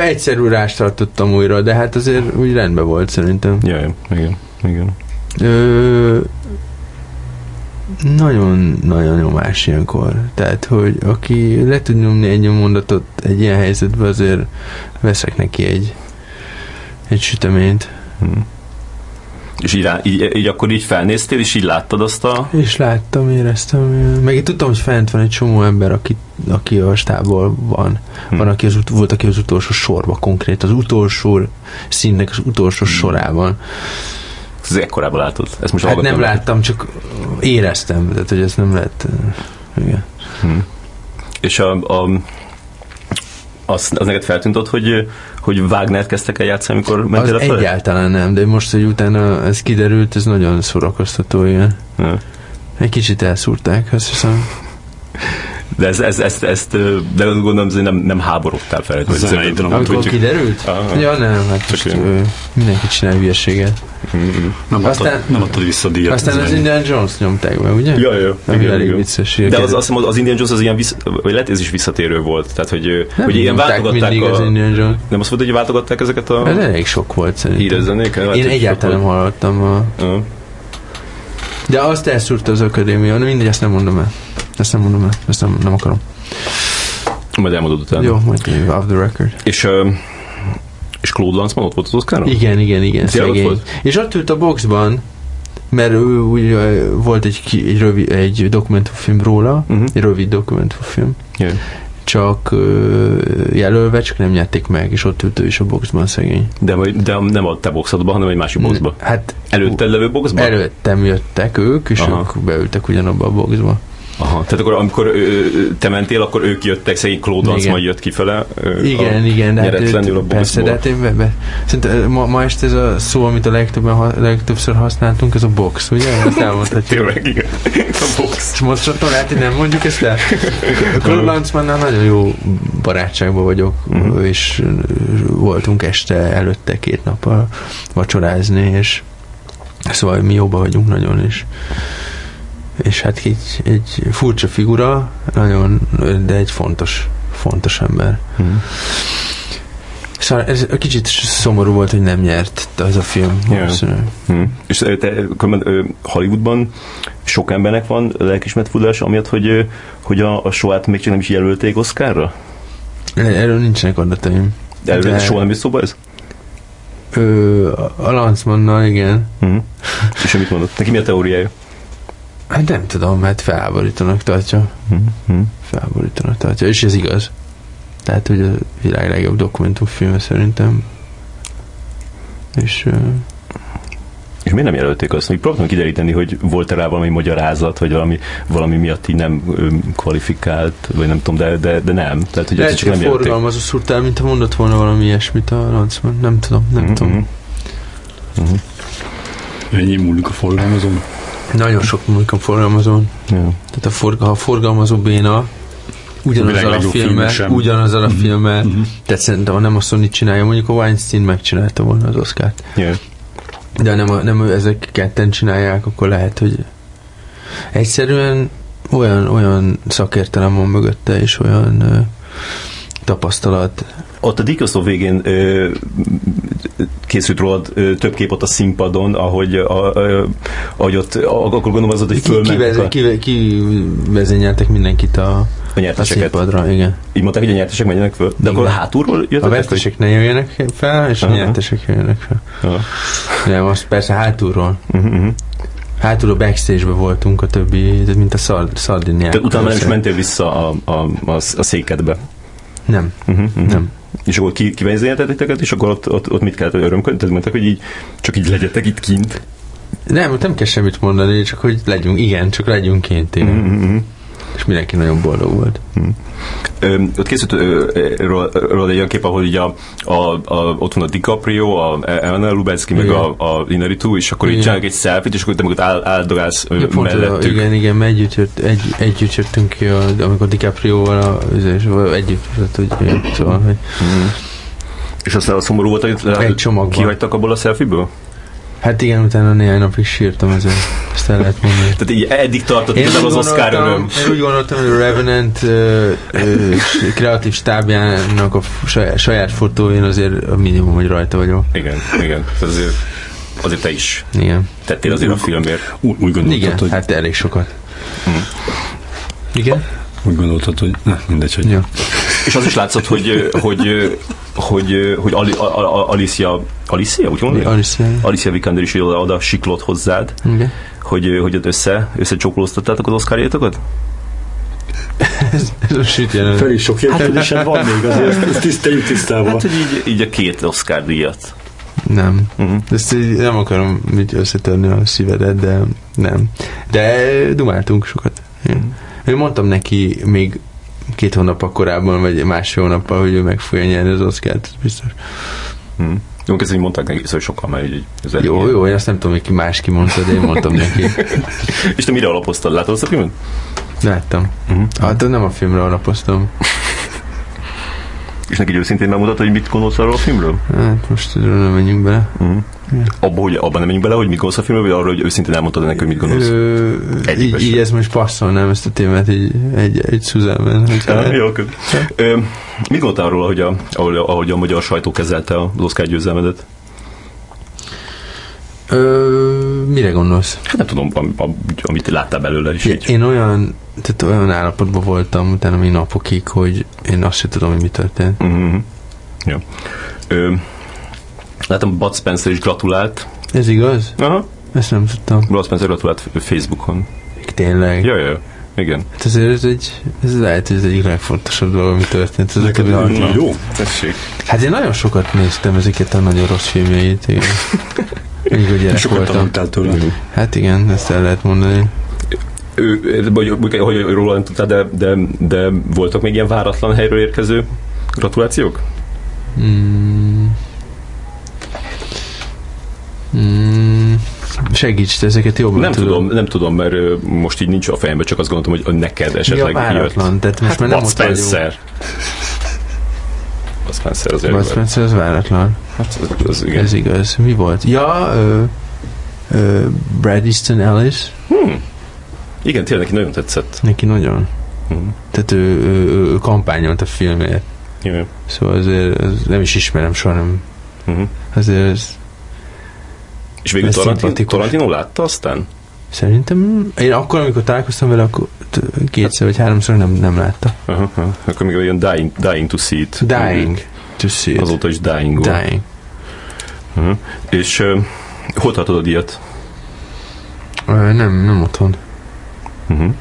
Egyszerű rástartottam újra, de hát azért úgy rendben volt szerintem. Jaj, igen, igen. Ö, nagyon-nagyon nyomás ilyenkor. Tehát, hogy aki le tud nyomni egy mondatot egy ilyen helyzetben, azért veszek neki egy, egy süteményt. Hmm. És így, így, így, akkor így felnéztél, és így láttad azt a... És láttam, éreztem. Meg én tudtam, hogy fent van egy csomó ember, aki, aki a stábból van. Hmm. Van, aki az, volt, aki az utolsó sorba konkrét, az utolsó színnek az utolsó hmm. sorában. Ez ekkorában látod? Ezt most hát nem láttam, csak éreztem, tehát hogy ez nem lehet. Igen. Hmm. És a, a az, az neked feltűnt ott, hogy, hogy Wagner kezdtek el játszani, amikor mentél az a egyáltalán nem, de most, hogy utána ez kiderült, ez nagyon szórakoztató, igen. Ja. Egy kicsit elszúrták, azt hiszem. De ez, ez, ezt, ezt, de gondolom, hogy nem, nem háborodtál fel. Amikor mondtuk, kiderült? Aha. Ja, nem, hát Csak most mindenki csinál hülyeséget. Mm-hmm. Nem, aztán, adtad, nem adtad vissza a díjat. Aztán az Indiana Jones nyomták be, ugye? Ja, ja. Nem igen, elég igen. vicces. De az, azt hiszem, az Indiana Jones az ilyen, vissza, vagy lehet ez is visszatérő volt. Tehát, hogy, nem hogy ilyen váltogatták a... Az Indiana Jones. Nem azt mondta, hogy váltogatták ezeket a... Ez elég sok volt szerintem. Hírezzenék? Én egyáltalán nem hallottam a... De azt elszúrta az akadémia, mindegy, ezt nem mondom el. Ezt nem mondom el, ezt nem, nem akarom. Majd elmondod utána. Jó, majd off the record. És, uh, és Claude Lanzmann ott volt az oscar Igen, igen, igen. Szegény. Volt? És ott ült a boxban, mert ő úgy, volt egy, egy, rövid, egy dokumentumfilm róla, uh-huh. egy rövid dokumentumfilm. Yeah. Csak uh, jelölve, csak nem nyerték meg, és ott ült ő is a boxban szegény. De, de nem a te boxodban, hanem egy másik boxba? Hát Előtted levő boxban? Előttem jöttek ők, és Aha. ők beültek ugyanabba a boxba. Aha, tehát akkor amikor ö, te mentél, akkor ők jöttek, szegény Claude majd jött kifele. Igen, igen, de hát őt, a persze, de hát én be, be, szerintem ma, ma este ez a szó, amit a legtöbben, ha, legtöbbször használtunk, ez a box, ugye? Ezt elmondhatjuk. Tényleg, igen. A box. És most lehet, hogy nem mondjuk ezt el. Claude Lanzmannnal nagyon jó barátságban vagyok, uh-huh. és voltunk este előtte két nappal vacsorázni, és szóval mi jóba vagyunk nagyon, és és hát egy, egy furcsa figura, nagyon, de egy fontos, fontos ember. Hmm. Szóval ez kicsit szomorú volt, hogy nem nyert az a film. Yeah. Hmm. És te Hollywoodban sok embernek van lelkismert furdalás, amiatt, hogy, hogy a, a soát még csak nem is jelölték Oscarra? Erről nincsenek adataim. De erről de... soha nem is szóba ez? Ö, a Lancmannal, igen. Hmm. És mit mondott? Neki mi a teóriája? Hát nem tudom, mert felháborítanak tartja. Mm-hmm. Felháborítanak tartja, és ez igaz. Tehát, hogy a világ legjobb dokumentumfilme szerintem. És... Uh... És miért nem jelölték azt? Még próbáltam kideríteni, hogy volt-e rá valami magyarázat, vagy valami, valami miatt így nem kvalifikált, vagy nem tudom, de, de, de nem. Tehát, hogy Lehet, csak nem forgalmazó szurtál, mint ha mondott volna valami ilyesmit a Lancman. Nem tudom, nem mm-hmm. tudom. Mm-hmm. Ennyi múlik a forgalmazón? Nagyon sok múlik a forgalmazón. Ja. Tehát a, forga, ha a forgalmazó béna, ugyanazzal a, a filmmel, ugyanazzal a filmmel, mm-hmm. tehát szerintem ha nem a Sony csinálja, mondjuk a Weinstein megcsinálta volna az Oscar-t. Yeah. De nem, a, nem ezek ketten csinálják, akkor lehet, hogy egyszerűen olyan, olyan szakértelem van mögötte, és olyan ö, tapasztalat, ott a Dickoszó végén ö, készült rólad ö, több kép ott a színpadon, ahogy, a, ö, ahogy ott, akkor gondolom az ott, hogy fölmentek. Ki, ki, ki vezényeltek mindenkit a, a, a színpadra, igen. Így mondták, hogy a nyertesek menjenek föl? De igen. akkor hátulról jöttek? A vesztesek hogy... ne jöjjenek fel, és Aha. a nyertesek jöjjenek fel. Aha. Nem, most persze hátulról. Uh-huh, uh-huh. Hátul a backstage-be voltunk a többi, mint a szardiniák. Tehát utána nem is mentél vissza a, a, a, a székedbe? Nem. Uh-huh, uh-huh. Nem. És akkor ki, kivezényeltetek és akkor ott, ott, ott mit kellett örömködni? Tehát mondták, hogy így, csak így legyetek itt kint? Nem, nem kell semmit mondani, csak hogy legyünk, igen, csak legyünk kint. Igen. Mm-hmm. És mindenki nagyon boldog volt. Ö, ott készült ö, róla- róla egy olyan kép, ahol így a, a, a, ott van a DiCaprio, a Elena Lubensky, meg a, a Inaritu, és akkor így Igen. csinálnak egy selfie és akkor te meg áll, áldogálsz mellettük. igen, igen, együtt, jött, egy, együtt jöttünk ki, a, amikor DiCaprio-val a, és együtt, hogy, igen, szóval, hogy Mhm. És aztán a szomorú volt, hogy kihagytak abból a selfie-ből? Hát igen, utána néhány napig sírtam ezzel, ezt el lehet mondani. Tehát így eddig tartott Én az Oscar öröm. én úgy gondoltam, hogy a Revenant ö, ö, kreatív stábjának a saját, saját fotóin azért a minimum, hogy rajta vagyok. Igen, igen. Azért, azért te is Igen. tettél azért a filmért. Úgy, úgy gondoltad, Igen, hogy, hát elég sokat. Hm. Igen? úgy gondoltad, hogy ne, mindegy, hogy Ja. És az is látszott, hogy, hogy, hogy, hogy a, Alicia, Alicia, úgy mondom? Alicia. Alicia Vikander is oda, oda siklott hozzád, Igen. hogy, hogy ott össze, összecsókolóztattátok az oszkárjétokat? Ez, ez a süt jelenet. Felé sok értelmesen van még azért, ezt tiszteljük tisztában. Hát, hogy így, így a két Oscar díjat. Nem. Uh-huh. Ezt így nem akarom így összetörni a szívedet, de nem. De dumáltunk sokat. Igen. Én mondtam neki még két hónap korábban, vagy másfél hónappal, hogy ő meg fogja nyerni az Oscar-t, biztos. Uh-huh. Jó, ezt így mondták neki, szóval sokan már így, ez Jó, ilyen. jó, én azt nem tudom, hogy ki más kimondta, de én mondtam neki. És te mire alapoztad? Látod azt a filmet? Láttam. Uh-huh. Hát nem a filmre alapoztam. És neki így őszintén megmutatta, hogy mit gondolsz arról a filmről? Hát most erről nem menjünk bele. Igen. Abba, hogy abban nem menjünk bele, hogy mit gondolsz a filmről, vagy arról, hogy őszintén elmondtad neki, hogy mit gondolsz? Ö, így, így ez most passzolnám ezt a témát egy, egy, egy Suzanne-ben. jó. Ö, mit gondoltál arról, hogy a, ahogy, ahogy a magyar sajtó kezelte az Oscar győzelmedet? Ö, mire gondolsz? Hát nem tudom, am, am, amit láttál belőle is így. Én olyan, tehát olyan állapotban voltam utána még napokig, hogy én azt sem tudom, hogy mi történt. Uh-huh. Jó. Ö, látom, Bud Spencer is gratulált. Ez igaz? Aha. Ezt nem tudtam. Bud Spencer gratulált Facebookon. Tényleg. Ja, ja, ja. Igen. Hát azért ez egy, ez lehet, hogy ez egyik legfontosabb dolog, ami történt. Ez Neked a Na, jó. Tessék. Hát én nagyon sokat néztem ezeket a nagyon rossz filmjeit, igen. Még a gyerek Sokat voltam. tőle. Hát igen, ezt el lehet mondani. Ő, vagy, hogy, hogy róla nem tudtál, de, de, de voltak még ilyen váratlan helyről érkező gratulációk? Mm. Mm. Segíts, te ezeket jobban Nem tudom, nem tudom, mert most így nincs a fejemben, csak azt gondoltam, hogy neked Ja, esetleg váratlan, tehát most Hát már nem Bud. Spencer. Bud Spencer azért. Bud Spencer, az váratlan. Hát, az, az, igen. Ez igaz. Mi volt? Ja, ö, ö, Brad Easton Ellis, Hmm. Igen, tényleg neki nagyon tetszett. neki nagyon. Hmm. Tehát ő, ő, ő, ő kampányolt a filmért. Igen. Szóval azért ez nem is ismerem soha, nem. Uh-huh. Azért ez, És végül Tarantino. Tarantino látta aztán? szerintem én akkor, amikor találkoztam vele, akkor kétszer vagy háromszor nem, nem látta. Uh-huh. uh-huh. Akkor még olyan dying, dying to see it. Dying to see it. Azóta is dying. Dying. Uh-huh. És uh, hol tartod a díjat? Ö, nem, nem otthon. Uh-huh.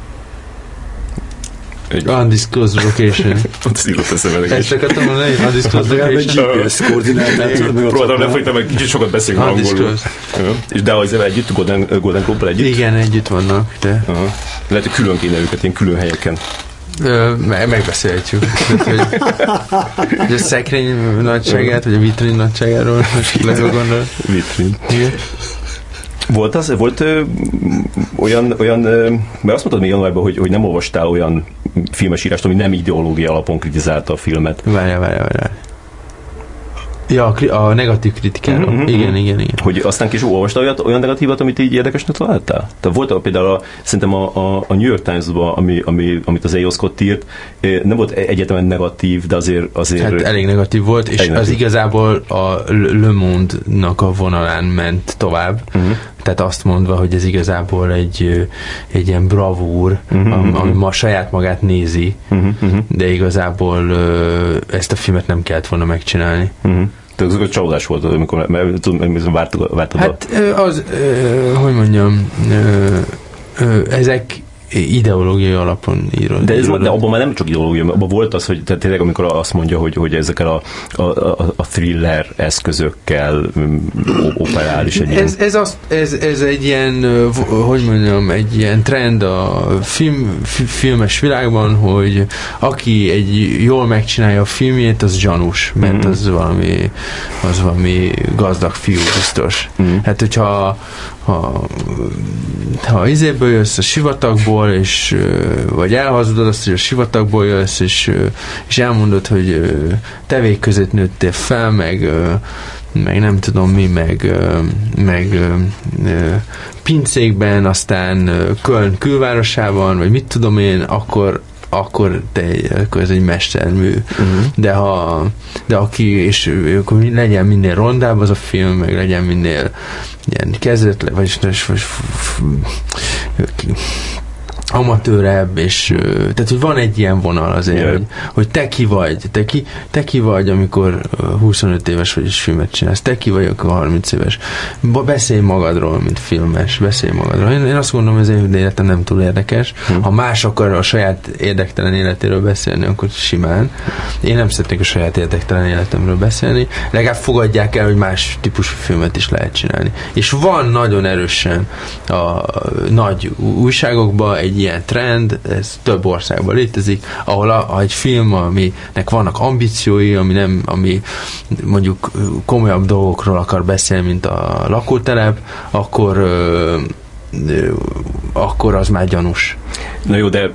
Egy, Undisclosed location. Ott írott eszembe neki Ezt akartam mondani, undisclosed egy location. GPS koordinátát. meg Próbáltam lefolytani, mert kicsit sokat beszélünk angolul. Undisclosed. És de az együtt, Golden, Golden Globe-bal együtt? Igen, együtt vannak, de Aha. Lehet, hogy külön kéne őket, ilyen külön helyeken. Ö, me- megbeszélhetjük. Hogy, hogy a szekrény nagyságát, vagy a vitrin nagyságáról most lehet gondol. Vitrin. Igen. Volt az, volt ö, olyan, olyan ö, mert azt mondtad még januárban, hogy, hogy nem olvastál olyan filmes írást, ami nem ideológia alapon kritizálta a filmet. Várjál, várjál, várjál. Ja, a, a negatív kritikáról. Mhm, mhm. Igen, igen, igen. Hogy aztán később olvastál olyat, olyan negatívat, amit így érdekesnek találtál? Tehát volt például a, szerintem a, a, a New York Times-ban, ami, ami, amit az A.O. Scott írt, nem volt egyetemen negatív, de azért... azért Hát elég negatív volt, és Elég az negatív. igazából a Le Monde-nak a vonalán ment tovább. Uh-huh. Tehát azt mondva, hogy ez igazából egy, egy ilyen bravúr, Mhm, ami, ma saját magát nézi, Uh-huh, uh-huh, de igazából ezt a filmet nem kellett volna megcsinálni. uh-huh. Tehát csalódás volt, amikor mert, tudom, vártad, vártad. Hát az, hogy mondjam, ezek ideológiai alapon írod. De, ez, írod. de abban már nem csak ideológia, abban volt az, hogy tehát tényleg amikor azt mondja, hogy, hogy ezekkel a, a, a, a thriller eszközökkel mm, operál is egy ez, ez, azt, ez, ez egy ilyen, hogy mondjam, egy ilyen trend a film, filmes világban, hogy aki egy jól megcsinálja a filmjét, az gyanús, mert mm. az valami, az valami gazdag fiú biztos. Mm. Hát, hogyha ha, ha izéből jössz a sivatagból, és vagy elhazudod azt, hogy a sivatagból jössz, és, és elmondod, hogy tevék között nőttél fel, meg meg nem tudom mi, meg, meg pincékben, aztán Köln külvárosában, vagy mit tudom én, akkor, akkor, te, akkor ez egy mestermű. Uh-huh. De ha de aki, és akkor legyen minél rondább az a film, meg legyen minél ilyen kezdetle, vagy, vagy, vagy amatőrebb, és tehát, hogy van egy ilyen vonal azért, yeah. hogy, hogy te ki vagy, te ki, te ki vagy, amikor 25 éves vagy és filmet csinálsz, te ki vagy, akkor 30 éves. Beszélj magadról, mint filmes, beszélj magadról. Én, én azt gondolom, hogy az én életem nem túl érdekes. Hmm. Ha más akar a saját érdektelen életéről beszélni, akkor simán. Én nem szeretnék a saját érdektelen életemről beszélni. Legalább fogadják el, hogy más típusú filmet is lehet csinálni. És van nagyon erősen a nagy újságokban egy egy ilyen trend, ez több országban létezik, ahol a, a egy film, aminek vannak ambíciói, ami nem, ami mondjuk komolyabb dolgokról akar beszélni, mint a lakótelep, akkor akkor az már gyanús. Na jó, de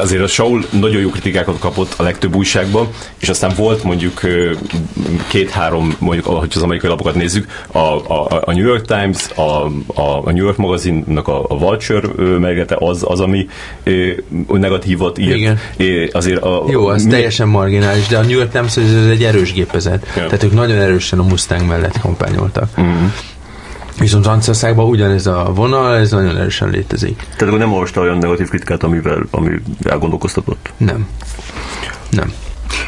azért a Saul nagyon jó kritikákat kapott a legtöbb újságban, és aztán volt mondjuk két-három, mondjuk, ahogy az amerikai lapokat nézzük, a, a, a New York Times, a, a, New York magazinnak a, a Vulture megete az, az, ami negatívot írt. Igen. Azért a, jó, az mi... teljesen marginális, de a New York Times ez egy erős gépezet. Ja. Tehát ők nagyon erősen a Mustang mellett kampányoltak. Mm-hmm. Viszont Franciaországban ugyanez a vonal, ez nagyon erősen létezik. Tehát akkor nem olvasta olyan negatív kritikát, amivel, ami elgondolkoztatott? Nem. Nem.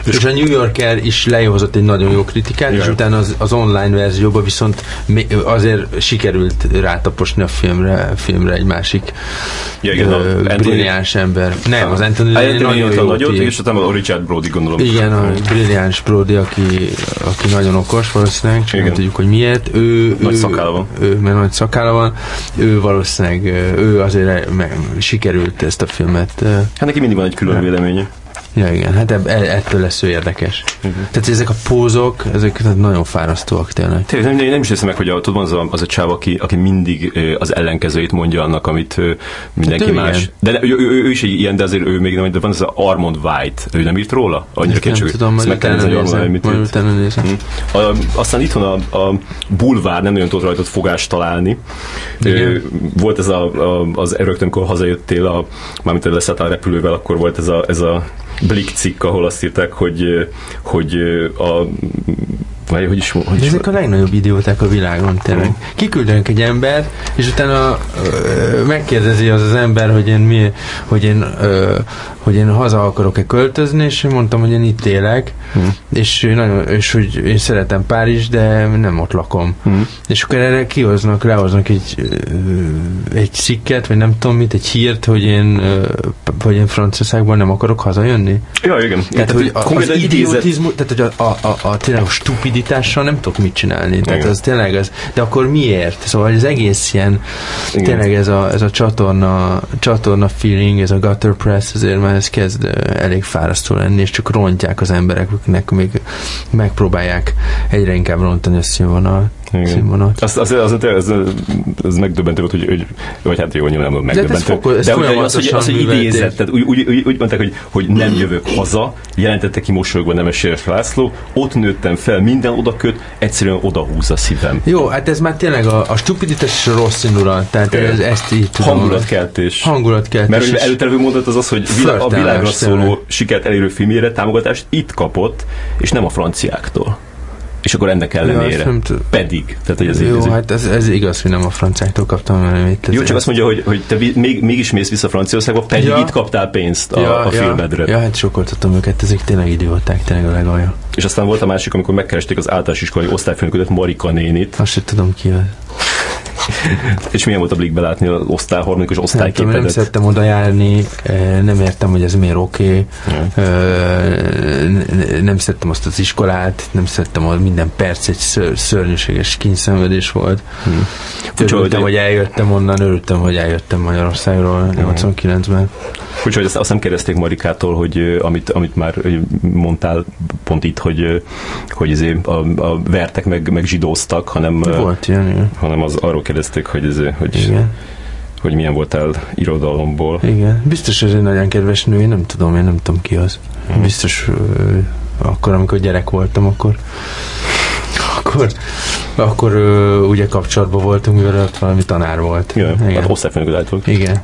És, és a New Yorker is lehozott egy nagyon jó kritikát, yeah. és utána az, az online verzióban viszont azért sikerült rátaposni a filmre, filmre egy másik igen, ö, brilliáns ember. Nem, az Anthony, Anthony nagyon jó. Nagyot, és utána a Richard Brody gondolom. Igen, a brilliáns Brody, aki, aki nagyon okos valószínűleg, csak nem tudjuk, hogy miért. Ő, nagy ő, szakála van. Ő, mert nagy szakála van. Ő valószínűleg, ő azért meg, sikerült ezt a filmet. Hát neki mindig van egy külön véleménye. Ja, igen, hát ebb, e- ettől lesz ő érdekes. Uh-huh. Tehát ezek a pózok, ezek nagyon fárasztóak tényleg. Tényleg nem, nem is hiszem meg, hogy a, tudom, az a, az a csáv, aki, aki mindig az ellenkezőjét mondja annak, amit mindenki hát más. Ilyen. De ő, ő, ő, is egy ilyen, de azért ő még nem, de van ez az Armand White, ő nem írt róla? Annyira nem tudom, majd utána nézem. Mit majd utána nézem. Uh-huh. A, aztán itthon a, a bulvár nem nagyon tudott rajta fogást találni. Igen. Volt ez a, a, az rögtön, amikor hazajöttél, a, mármint leszálltál a repülővel, akkor volt ez a, ez a Blick cikk, ahol azt írták, hogy, hogy a vagy hogy is, hogy is Ezek a legnagyobb idióták a világon, tényleg. Uh-huh. Kiküldenek egy embert, és utána ö, megkérdezi az az ember, hogy én mi, hogy én, ö, hogy én haza akarok-e költözni, és én mondtam, hogy én itt élek, uh-huh. és, nagyon, és hogy én szeretem Párizs, de nem ott lakom. Uh-huh. És akkor erre kihoznak, lehoznak egy, egy cikket, vagy nem tudom mit, egy hírt, hogy én, hogy én Franciaországban nem akarok hazajönni. Ja, igen. Tehát, hogy az idiotizmus, tehát hogy a, a, a, a, tényleg a stupid likviditással nem tudok mit csinálni. Tehát Igen. az tényleg az, de akkor miért? Szóval az egész ilyen, Igen. tényleg ez a, ez a csatorna, csatorna feeling, ez a gutter press, azért már ez kezd elég fárasztó lenni, és csak rontják az embereknek, még megpróbálják egyre inkább rontani a színvonalat színvonalat. Az, az, az, az, az, az megdöbbentő volt, hogy, hogy vagy hát jó, nyilván megdöbbentő. De, ez de hogy az, hogy, az, hogy idézett, tehát úgy, úgy, úgy, úgy mondták, hogy, hogy nem jövök haza, jelentette ki mosolyogva Nemeséres László, ott nőttem fel, minden oda köt, egyszerűen oda húz a szívem. Jó, hát ez már tényleg a, a stupiditás rossz indulat, tehát ez, ezt így tudom. Hangulatkeltés. Hangulatkeltés. Mert előtte mondat az az, hogy a világra szóló sikert elérő filmjére támogatást itt kapott, és nem a franciáktól és akkor ennek ellenére. Ja, Pedig. Tehát, hogy ez jó, így, hát ez, ez igaz, hogy nem a franciáktól kaptam, hanem itt. Jó, csak azt mondja, hogy, hogy te még, mégis mész vissza Franciaországba, pedig ja. itt kaptál pénzt a, ja, a filmedre. Ja, hát sokoltatom őket, ezek tényleg idióták, tényleg a legalja. És aztán volt a másik, amikor megkeresték az általános iskolai osztályfőnöködet Marika nénit. Azt sem tudom ki És milyen volt a blikbe látni az osztály, harmadikus Nem, tudom, nem osztályképedet? szerettem oda járni, eh, nem értem, hogy ez miért oké. Okay. Nem szerettem azt az iskolát, nem szerettem, hogy minden perc egy ször, szörnyűséges kényszenvedés volt. Hmm. Örültem, hogy- eljöttem onnan, örültem, hogy eljöttem Magyarországról 89-ben. Úgyhogy azt, azt nem kérdezték Marikától, hogy amit, amit már mondtál pont itt, hogy, hogy izé, a, a vertek meg, meg zsidóztak, hanem, Volt ilyen, hanem az arról kérdezték, hogy, izé, hogy, Igen, hogy milyen voltál irodalomból. igen. Biztos, ez egy nagyon kedves nő, én nem tudom, én nem tudom ki az. Hmm. Biztos, akkor, amikor gyerek voltam, akkor akkor, akkor ö, ugye kapcsolatban voltunk, mivel ott valami tanár volt. Ja, hát igen. osztályfőnök állítólag. Igen.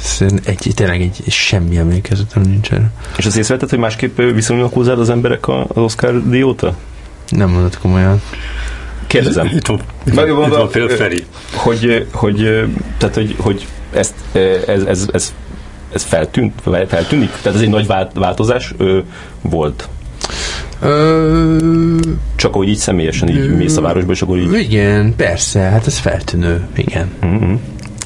Szerintem egy, tényleg egy, semmi emlékezetem nincs erre. És azt észrevetted, hogy másképp viszonyulnak hozzád az emberek az Oscar dióta? Nem mondott komolyan. Kérdezem. Itt van, itt van, van- itt van például Feri. hogy, hogy, tehát, hogy, hogy ezt, ez, ez, ez, ez feltűnt, vagy feltűnik? Tehát ez egy nagy vált- változás volt. Ö, Csak hogy így személyesen így Ö, mész a városba, és akkor így... igen, persze, hát ez feltűnő, igen. Mm-hmm.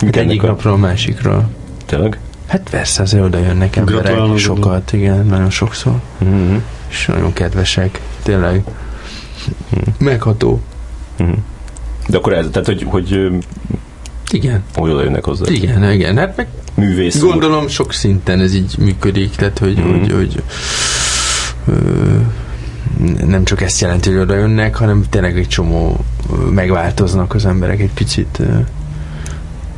Hát egyik napról a másikról. Tényleg? Hát persze, azért oda jönnek emberek Gratulálok, sokat, igen, nagyon sokszor. Mm-hmm. És nagyon kedvesek, tényleg. Megható. Mm-hmm. De akkor ez, tehát hogy, hogy, Igen, hogy oda jönnek hozzá. igen, igen. Hát meg Művész úr. gondolom sok szinten ez így működik, tehát hogy, Mhm. hogy, hogy ö, nem csak ezt jelenti, hogy oda jönnek, hanem tényleg egy csomó megváltoznak az emberek egy picit. ö,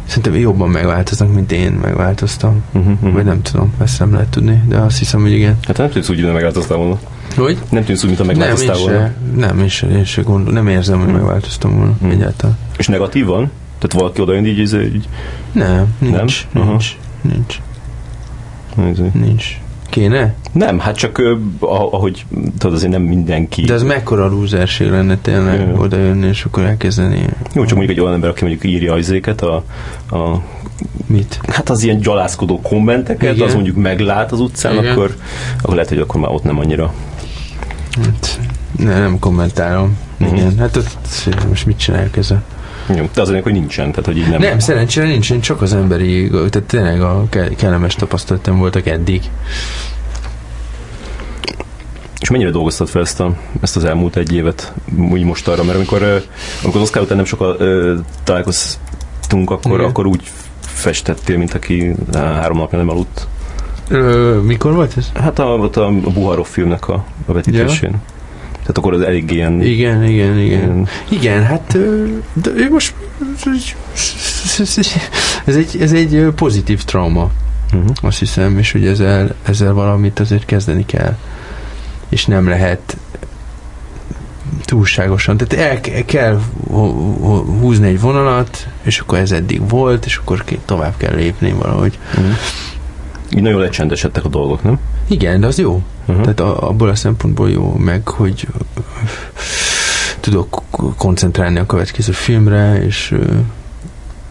Szerintem jobban megváltoznak, mint én megváltoztam. Uh-huh, uh-huh. Vagy nem tudom, ezt nem lehet tudni, de azt hiszem, hogy igen. Hát nem tűnsz úgy, mintha megváltoztál volna. Hogy? Nem tűnsz úgy, mintha Nem, megváltoztál volna. se, nem, én se, én se gondol, nem érzem, hogy Hmm. megváltoztam volna Hmm. egyáltalán. És negatívan? Tehát valaki oda jön így, így, így, Nem, nincs, Nem? Aha. nincs, nincs, nincs. Kéne? Nem, hát csak ah- ahogy, tudod, azért nem mindenki. De ez mekkora lúzerség lenne tényleg Ja. oda jönni, és akkor elkezdeni Jó, csak mondjuk egy olyan ember, aki mondjuk írja az izéket, a, a, mit? hát az ilyen gyalászkodó kommenteket, Igen. az mondjuk meglát az utcán, Igen. akkor, akkor lehet, hogy akkor már ott nem annyira. Hát, ne, nem kommentálom. Mhm. Igen, hát ott most mit csináljuk ezzel? Jó, de az hogy nincsen, tehát hogy így nem. Nem, szerencsére nincs, én csak az emberi, tehát tényleg a ke- kellemes tapasztalatom voltak eddig. És mennyire dolgoztad fel ezt, a, ezt az elmúlt egy évet úgy most arra, mert amikor, amikor az Oscar után nem sokkal ö, találkoztunk, akkor, Igen. akkor úgy festettél, mint aki három napja nem aludt. Ö, mikor volt ez? Hát a, ott a, a Buharov filmnek a, a vetítésén. Tehát akkor az elég ilyen... Igen, igen, igen. ilyen Igen, hát de ő most ez egy, ez egy pozitív trauma, uh-huh. azt hiszem, és hogy ezzel, ezzel valamit azért kezdeni kell. És nem lehet túlságosan. Tehát el ke- kell húzni egy vonalat, és akkor ez eddig volt, és akkor tovább kell lépni valahogy. Uh-huh. Így nagyon lecsendesedtek a dolgok, nem? Igen, de az jó. Uh-huh. Tehát a, abból a szempontból jó, meg hogy tudok koncentrálni a következő filmre, és,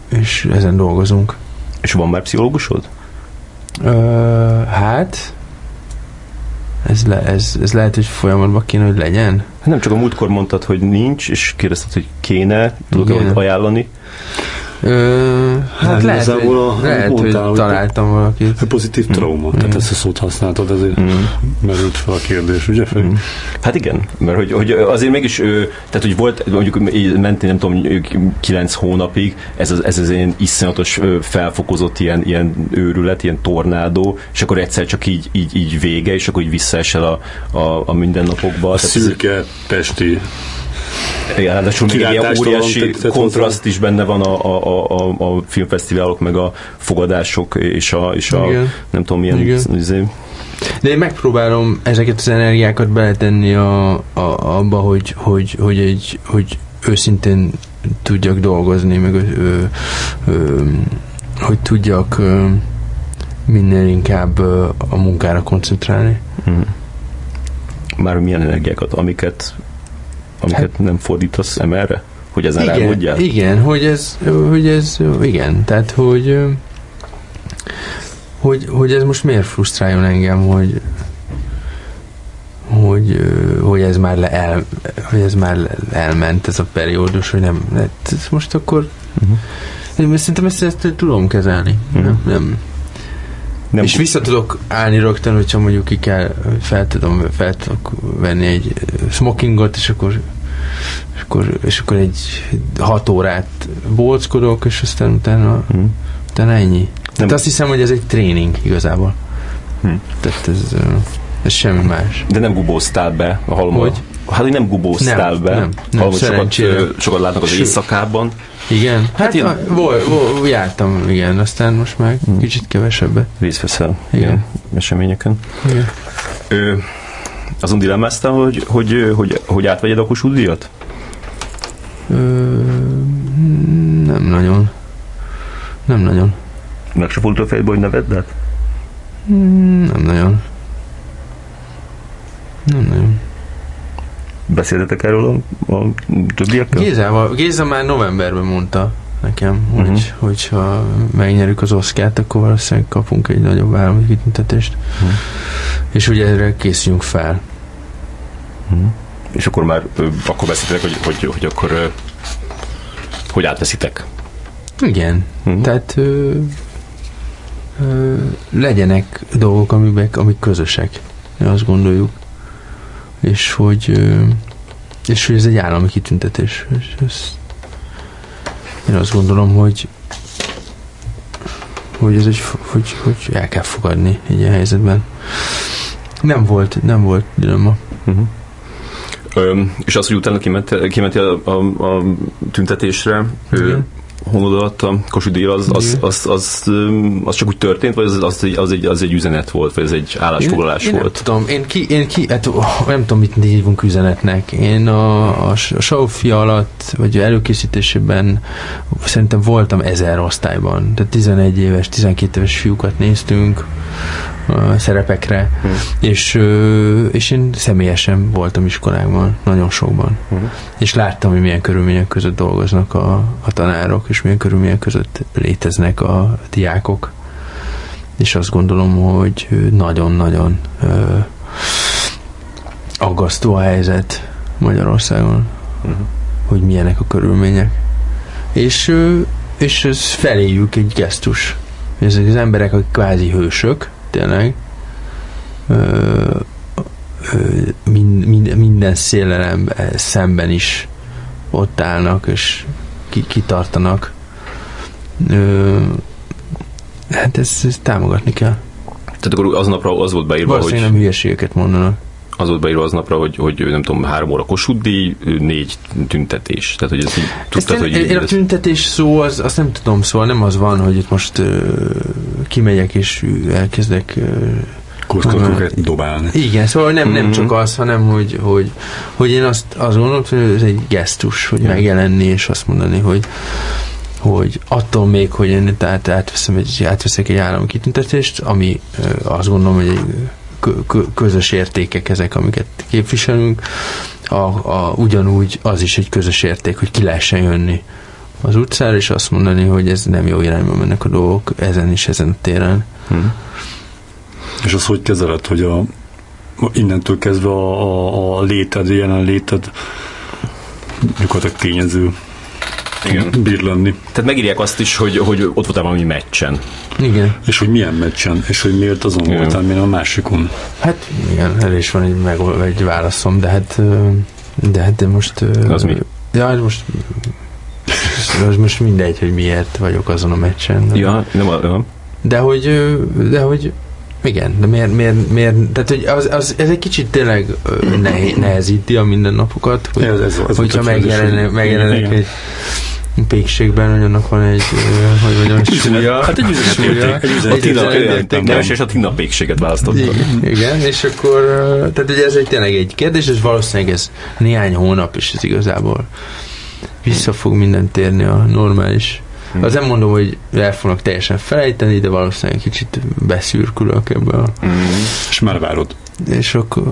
és ezen dolgozunk. És van már pszichológusod? Ö, hát, ez, le, ez, ez lehet, hogy folyamatban kéne, hogy legyen. Hát nem csak a múltkor mondtad, hogy nincs, és kérdezted, hogy kéne, tudok-e ajánlani? Ö, hát Nem, lehet, hogy, a- lehet, mondtál, hogy- találtam valakit. Pozitív trauma, tehát ezt a szót használtad, ezért Mm. merült fel a kérdés, ugye? Mm. Hát igen, mert hogy, hogy azért mégis, tehát hogy volt, mondjuk ment, nem tudom, kilenc hónapig, ez az, ez az ilyen iszonyatos felfokozott ilyen, ilyen őrület, ilyen tornádó, és akkor egyszer csak így, így, így vége, és akkor így visszaesel a, a, a mindennapokba. A szürke pesti Igen, ráadásul még egy ilyen óriási kontraszt is benne van a, a, a, a, filmfesztiválok, meg a fogadások, és a, és a Igen. nem tudom milyen Igen. izé, De én megpróbálom ezeket az energiákat beletenni a, a, abba, hogy, hogy, hogy, egy, hogy őszintén tudjak dolgozni, meg ö, ö, hogy tudjak ö, minél inkább ö, a munkára koncentrálni. Mhm. Már milyen energiákat, amiket, amiket nem fordítasz emelre? Hogy ezen Igen, rágódjál? igen, hogy ez, hogy ez, igen, tehát hogy, hogy, hogy ez most miért frusztráljon engem, hogy, hogy hogy, ez már le el, hogy ez már elment ez a periódus, hogy nem, hát ez most akkor uh-huh. én szerintem ezt, ezt tudom kezelni. Uh-huh. Nem, nem, nem és vissza tudok állni rögtön, hogyha mondjuk ki kell, fel tudom, fel tudok venni egy smokingot, és akkor és akkor, és akkor egy hat órát bóckodok, és aztán utána, hmm. utána ennyi. Tehát azt hiszem, hogy ez egy tréning igazából. Hmm. Tehát ez, ez semmi más. De nem gubóztál be a halomba? Hogy? Hát, hogy nem gubóztál nem, be. Nem, nem, sokat, sokat látnak az éjszakában. Igen, hát, hát én... vol, vol, jártam, igen, aztán most már hmm. kicsit kevesebbet. Részt veszel igen. igen eseményeken. Igen. Ö, azon dilemmáztál, hogy, hogy, hogy, hogy átvegyed a Kossuth díjat? Ö, nem nagyon. Nem nagyon. Meg se fordult a fejedbe, hogy ne vedd át? Nem nagyon. Nem nagyon. Beszéltetek erről a, a többiekkel? Gézával, Géza már novemberben mondta nekem, uh-huh. hogy, hogyha megnyerjük az oszkát, akkor valószínűleg kapunk egy nagyobb állami kitüntetést. Uh-huh. És ugye erre készüljünk fel. Uh-huh. És akkor már akkor beszéltek, hogy, hogy, hogy akkor hogy átveszitek? Igen. Uh-huh. Tehát ö, ö, legyenek dolgok, amik, amik közösek. Azt gondoljuk. És hogy és hogy ez egy állami kitüntetés. És ez, én azt gondolom, hogy hogy ez egy, hogy, hogy el kell fogadni egy ilyen helyzetben. Nem volt, nem volt dilemma. Uh-huh. Ö, és az, hogy utána kiment, kiment a, a, a tüntetésre, ő, honod alatt a Kossuth az, az, az, az, az, csak úgy történt, vagy az, az, egy, az, egy, az egy üzenet volt, vagy ez egy állásfoglalás én, volt? Én nem tudom, én ki, én ki hát, nem tudom, mit hívunk üzenetnek. Én a, a, a Saufi alatt, vagy előkészítésében szerintem voltam ezer osztályban, tehát 11 éves, 12 éves fiúkat néztünk, szerepekre, hmm. és, és én személyesen voltam iskolákban, nagyon sokban. Hmm. És láttam, hogy milyen körülmények között dolgoznak a, a tanárok, és milyen körülmények között léteznek a diákok. És azt gondolom, hogy nagyon-nagyon aggasztó a helyzet Magyarországon, hmm. hogy milyenek a körülmények. És, és ez feléjük egy gesztus. Ezek az emberek, akik kvázi hősök, tényleg ö, ö, mind, mind, minden szélelem szemben is ott állnak, és ki, kitartanak. Ö, hát ezt, ezt támogatni kell. Tehát akkor aznapra az volt beírva, hogy... nem hülyeségeket mondanak az volt beírva aznapra, hogy, hogy nem tudom, három óra kosuddi, négy tüntetés. Tehát, hogy ezt így tudtad, én, hogy... Én, a tüntetés szó, az, azt nem tudom, szóval nem az van, hogy itt most uh, kimegyek és elkezdek uh, dobálni. Igen, szóval nem, nem mm-hmm. csak az, hanem hogy, hogy, hogy én azt, azt gondolom, hogy ez egy gesztus, hogy yeah. megjelenni és azt mondani, hogy hogy attól még, hogy én tehát átveszem egy, átveszek egy állami kitüntetést, ami azt gondolom, hogy egy közös értékek ezek, amiket képviselünk, a, a, ugyanúgy az is egy közös érték, hogy ki lehessen jönni az utcára, és azt mondani, hogy ez nem jó irányba mennek a dolgok ezen is, ezen a téren. Hmm. És az hogy kezeled, hogy a, innentől kezdve a, a, a léted, jelen léted gyakorlatilag tényező igen. bír lenni. Tehát megírják azt is, hogy, hogy ott voltam valami meccsen. Igen. És hogy milyen meccsen, és hogy miért azon igen. voltál, milyen a másikon. Hát igen, el is van egy, meg, egy válaszom, de hát de hát de most... Az mi? Ja, hát most az most mindegy, hogy miért vagyok azon a meccsen. De, ja, nem, nem. De hogy, de hogy igen, de miért, miért, miért tehát hogy az, az, ez egy kicsit tényleg nehezíti a mindennapokat, hogy, ez, ez, ez hogyha megjelenek, megjelenek egy pékségben, hogy annak van egy, hogy mondjam, súlya. Hát egy üzenetérték. Neves és a Tina pékséget választottak. Igen, igen, és akkor, tehát ugye ez egy tényleg egy kérdés, és valószínűleg ez néhány hónap, és ez igazából vissza fog minden térni a normális Hmm. Az nem mondom, hogy el fognak teljesen felejteni, de valószínűleg kicsit beszürkülök ebből. Hmm. És már várod. És akkor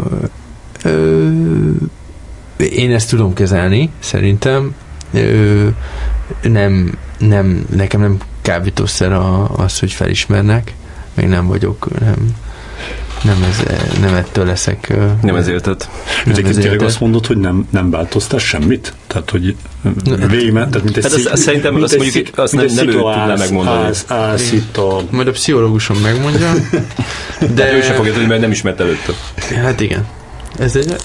ö, én ezt tudom kezelni, szerintem. Ö, nem, nem, nekem nem kábítószer a, az, hogy felismernek, még nem vagyok, nem, nem, ez, nem ettől leszek... Nem ezért tett. Egyébként tényleg azt mondod, hogy nem, nem változtál semmit? Tehát, hogy végigment, tehát mint egy hát az, az, szerintem mint azt mondjuk, azt nem, nem ő tudná megmondani. Állsz, állsz itt a... Majd a pszichológusom megmondja. De, de ő sem fogja tudni, mert nem ismert előtte. Hát igen. Ez egy...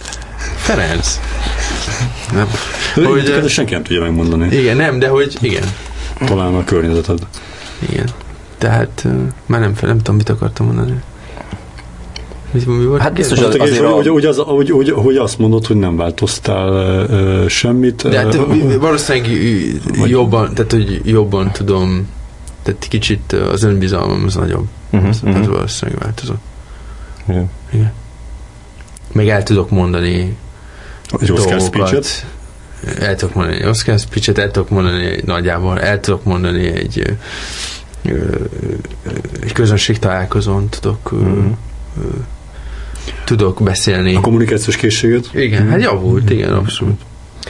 Ferenc. Nem. Hogy, de senki nem tudja megmondani. Igen, nem, de hogy igen. Talán a környezeted. Igen. Tehát már nem, nem tudom, mit akartam mondani. Mi, mi volt? Hát biztos az, azért hogy, a... hogy, az, hogy, hogy, hogy azt mondod, hogy nem változtál uh, semmit. De hát uh, valószínűleg vagy... jobban, tehát hogy jobban tudom, tehát kicsit az önbizalmam az nagyobb. Uh-huh, az, uh-huh. az valószínűleg változott. Yeah. Igen. Még el tudok mondani egy dolgokat. El tudok mondani egy Oscar speech el tudok mondani egy, nagyjából, el tudok mondani egy egy közönség találkozón tudok uh-huh. Tudok beszélni. A kommunikációs készséget? Igen, hát javult, igen, abszolút.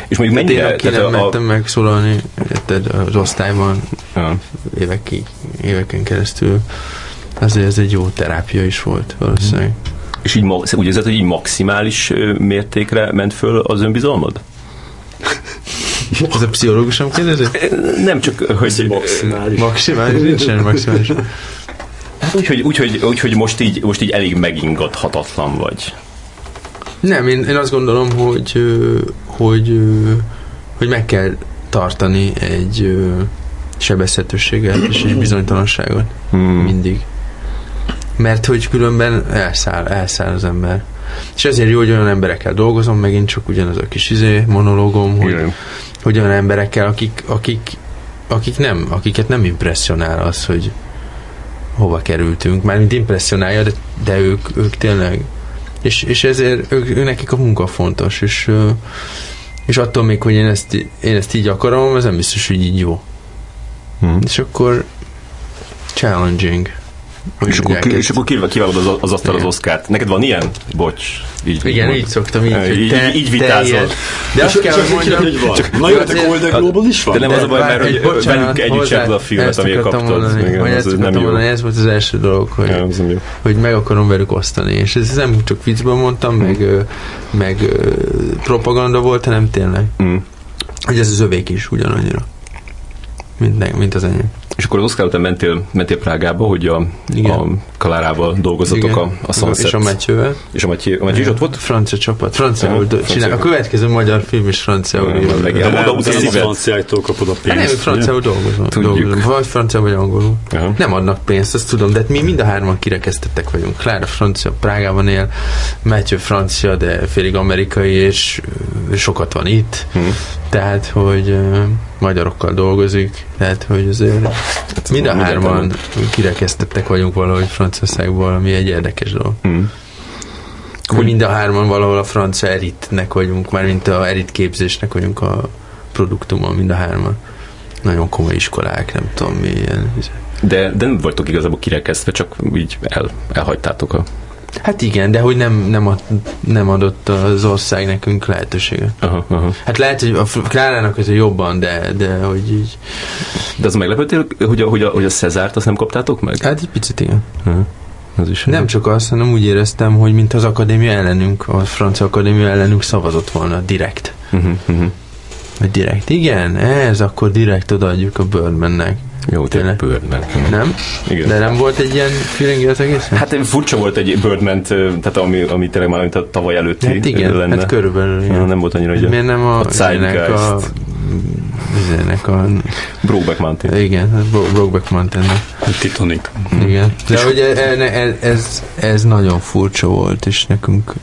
És mondjuk mennyire... Hát én, aki nem a... mentem megszólalni az osztályban ja. évek, éveken keresztül, azért ez egy jó terápia is volt valószínűleg. És így úgy érzed, hogy így maximális mértékre ment föl az önbizalmad? Ez a pszichológusom kérdezi? Nem csak, hogy... Maximális. Maximális, nincsen maximális. Hát úgy, hogy, úgy, hogy, úgy, hogy most, így, most így elég megingathatatlan vagy. Nem, én, én azt gondolom, hogy, hogy, hogy meg kell tartani egy sebezhetőséget és egy bizonytalanságot. Hmm. Mindig. Mert hogy különben elszáll, elszáll az ember. És ezért jó, hogy olyan emberekkel dolgozom, megint csak ugyanaz a kis izé, monológom, hogy, hogy olyan emberekkel, akik, akik, akik nem, akiket nem impressionál az, hogy hova kerültünk, mármint impressionálja, de, de ők, ők tényleg és, és ezért ők, ők, nekik a munka fontos, és, és attól még, hogy én ezt, én ezt így akarom, ez nem biztos, hogy így jó. Hmm. És akkor challenging. És akkor, ki, és akkor kiválod az, az asztal az oszkárt. Neked van ilyen? Bocs. Így, Igen, mond. így szoktam, így, így, te, így, így vitázol. De azt kell, hogy mondjam, hogy van. Na jó, de Golden Globe is van. De nem az a baj, mert hogy bocsánat, velünk együtt sem a filmet, amit kaptad. Mondani, Igen, ez nem jó. Mondani, ez volt az első dolog, hogy, ja, hogy meg akarom velük osztani. És ez nem csak viccben mondtam, meg, meg propaganda volt, hanem tényleg. Mm. Hogy ez az övék is ugyanannyira, mint, mint az enyém. És akkor az Oscar után mentél, mentél Prágába, hogy a, a Kalárával dolgozatok a, a Sunset. És a Matthew-vel. És a Matthew, a Matthew is ott volt? Francia csapat. Francia ja, volt. Csinál. A következő magyar film is francia. De oda a franciáktól kapod a pénzt. Nem, franciául dolgozom. dolgozom. Vagy francia, vagy angolul. Uh-huh. Nem adnak pénzt, azt tudom, de hát mi mind a hárman kirekesztettek vagyunk. Klára francia, Prágában él, Matthew francia, de félig amerikai, és sokat van itt. Uh-huh. Tehát, hogy magyarokkal dolgozik, tehát hogy azért hát mind a hárman kirekesztettek vagyunk valahogy Franciaországból, ami egy érdekes dolog. Mm. Hogy mind a hárman valahol a francia eritnek vagyunk, már mint a erit képzésnek vagyunk a produktuma, mind a hárman. Nagyon komoly iskolák, nem tudom milyen. De, de nem voltok igazából kirekesztve, csak így el, elhagytátok a Hát igen, de hogy nem, nem, ad, nem adott az ország nekünk lehetőséget. Aha, aha. Hát lehet, hogy a Klárának ez jobban, de, de hogy így... De az meglepődtél, hogy a, hogy a, hogy a Cezárt azt nem kaptátok meg? Hát egy picit igen. Aha. Az is nem csak azt, hanem úgy éreztem, hogy mint az akadémia ellenünk, a francia akadémia ellenünk szavazott volna direkt. Uh-huh, uh-huh. Direkt, igen, ez akkor direkt odaadjuk a Birdmannek. Jó, tényleg Birdman. Nem? Igen. De nem volt egy ilyen feeling az egész? Hát furcsa volt egy Birdman, tehát ami, ami tényleg már mint a tavaly előtti hát igen, lenne. Hát körülbelül. Igen. Nem volt annyira, hogy Miért nem a, a Zeitgeist. A, ennek a... Brokeback Mountain. Igen, Brokeback Mountain. Titanic. Igen. De hogy ez, ez, ez nagyon furcsa volt, és nekünk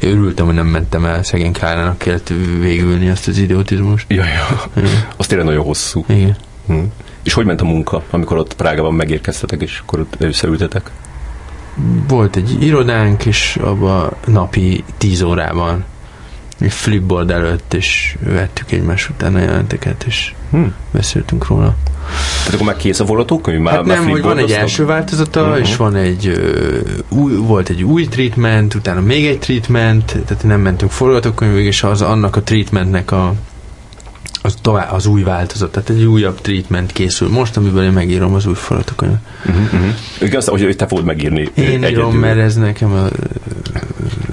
örültem, hogy nem mentem el szegény Kárának kellett végülni azt az idiotizmust. Ja, ja. ja. Az tényleg nagyon hosszú. Igen. Hm. És hogy ment a munka, amikor ott Prágában megérkeztetek, és akkor ott összeültetek? Volt egy irodánk, és abban napi tíz órában egy flipboard előtt, és vettük egymás után a jelenteket, és hmm. beszéltünk róla. Tehát akkor már kész a forgatókönyv? Már, hát nem, hogy van egy első változata, uh-huh. és van egy uh, új, volt egy új treatment, utána még egy treatment, tehát nem mentünk forgatókönyvig, és az annak a treatmentnek a az, tovább, az új változat, tehát egy újabb treatment készül. Most, amiből én megírom az új forgatókönyvet. Uh-huh, uh-huh. Igaz, hogy te fogod megírni Én egyedül. írom, mert ez nekem a,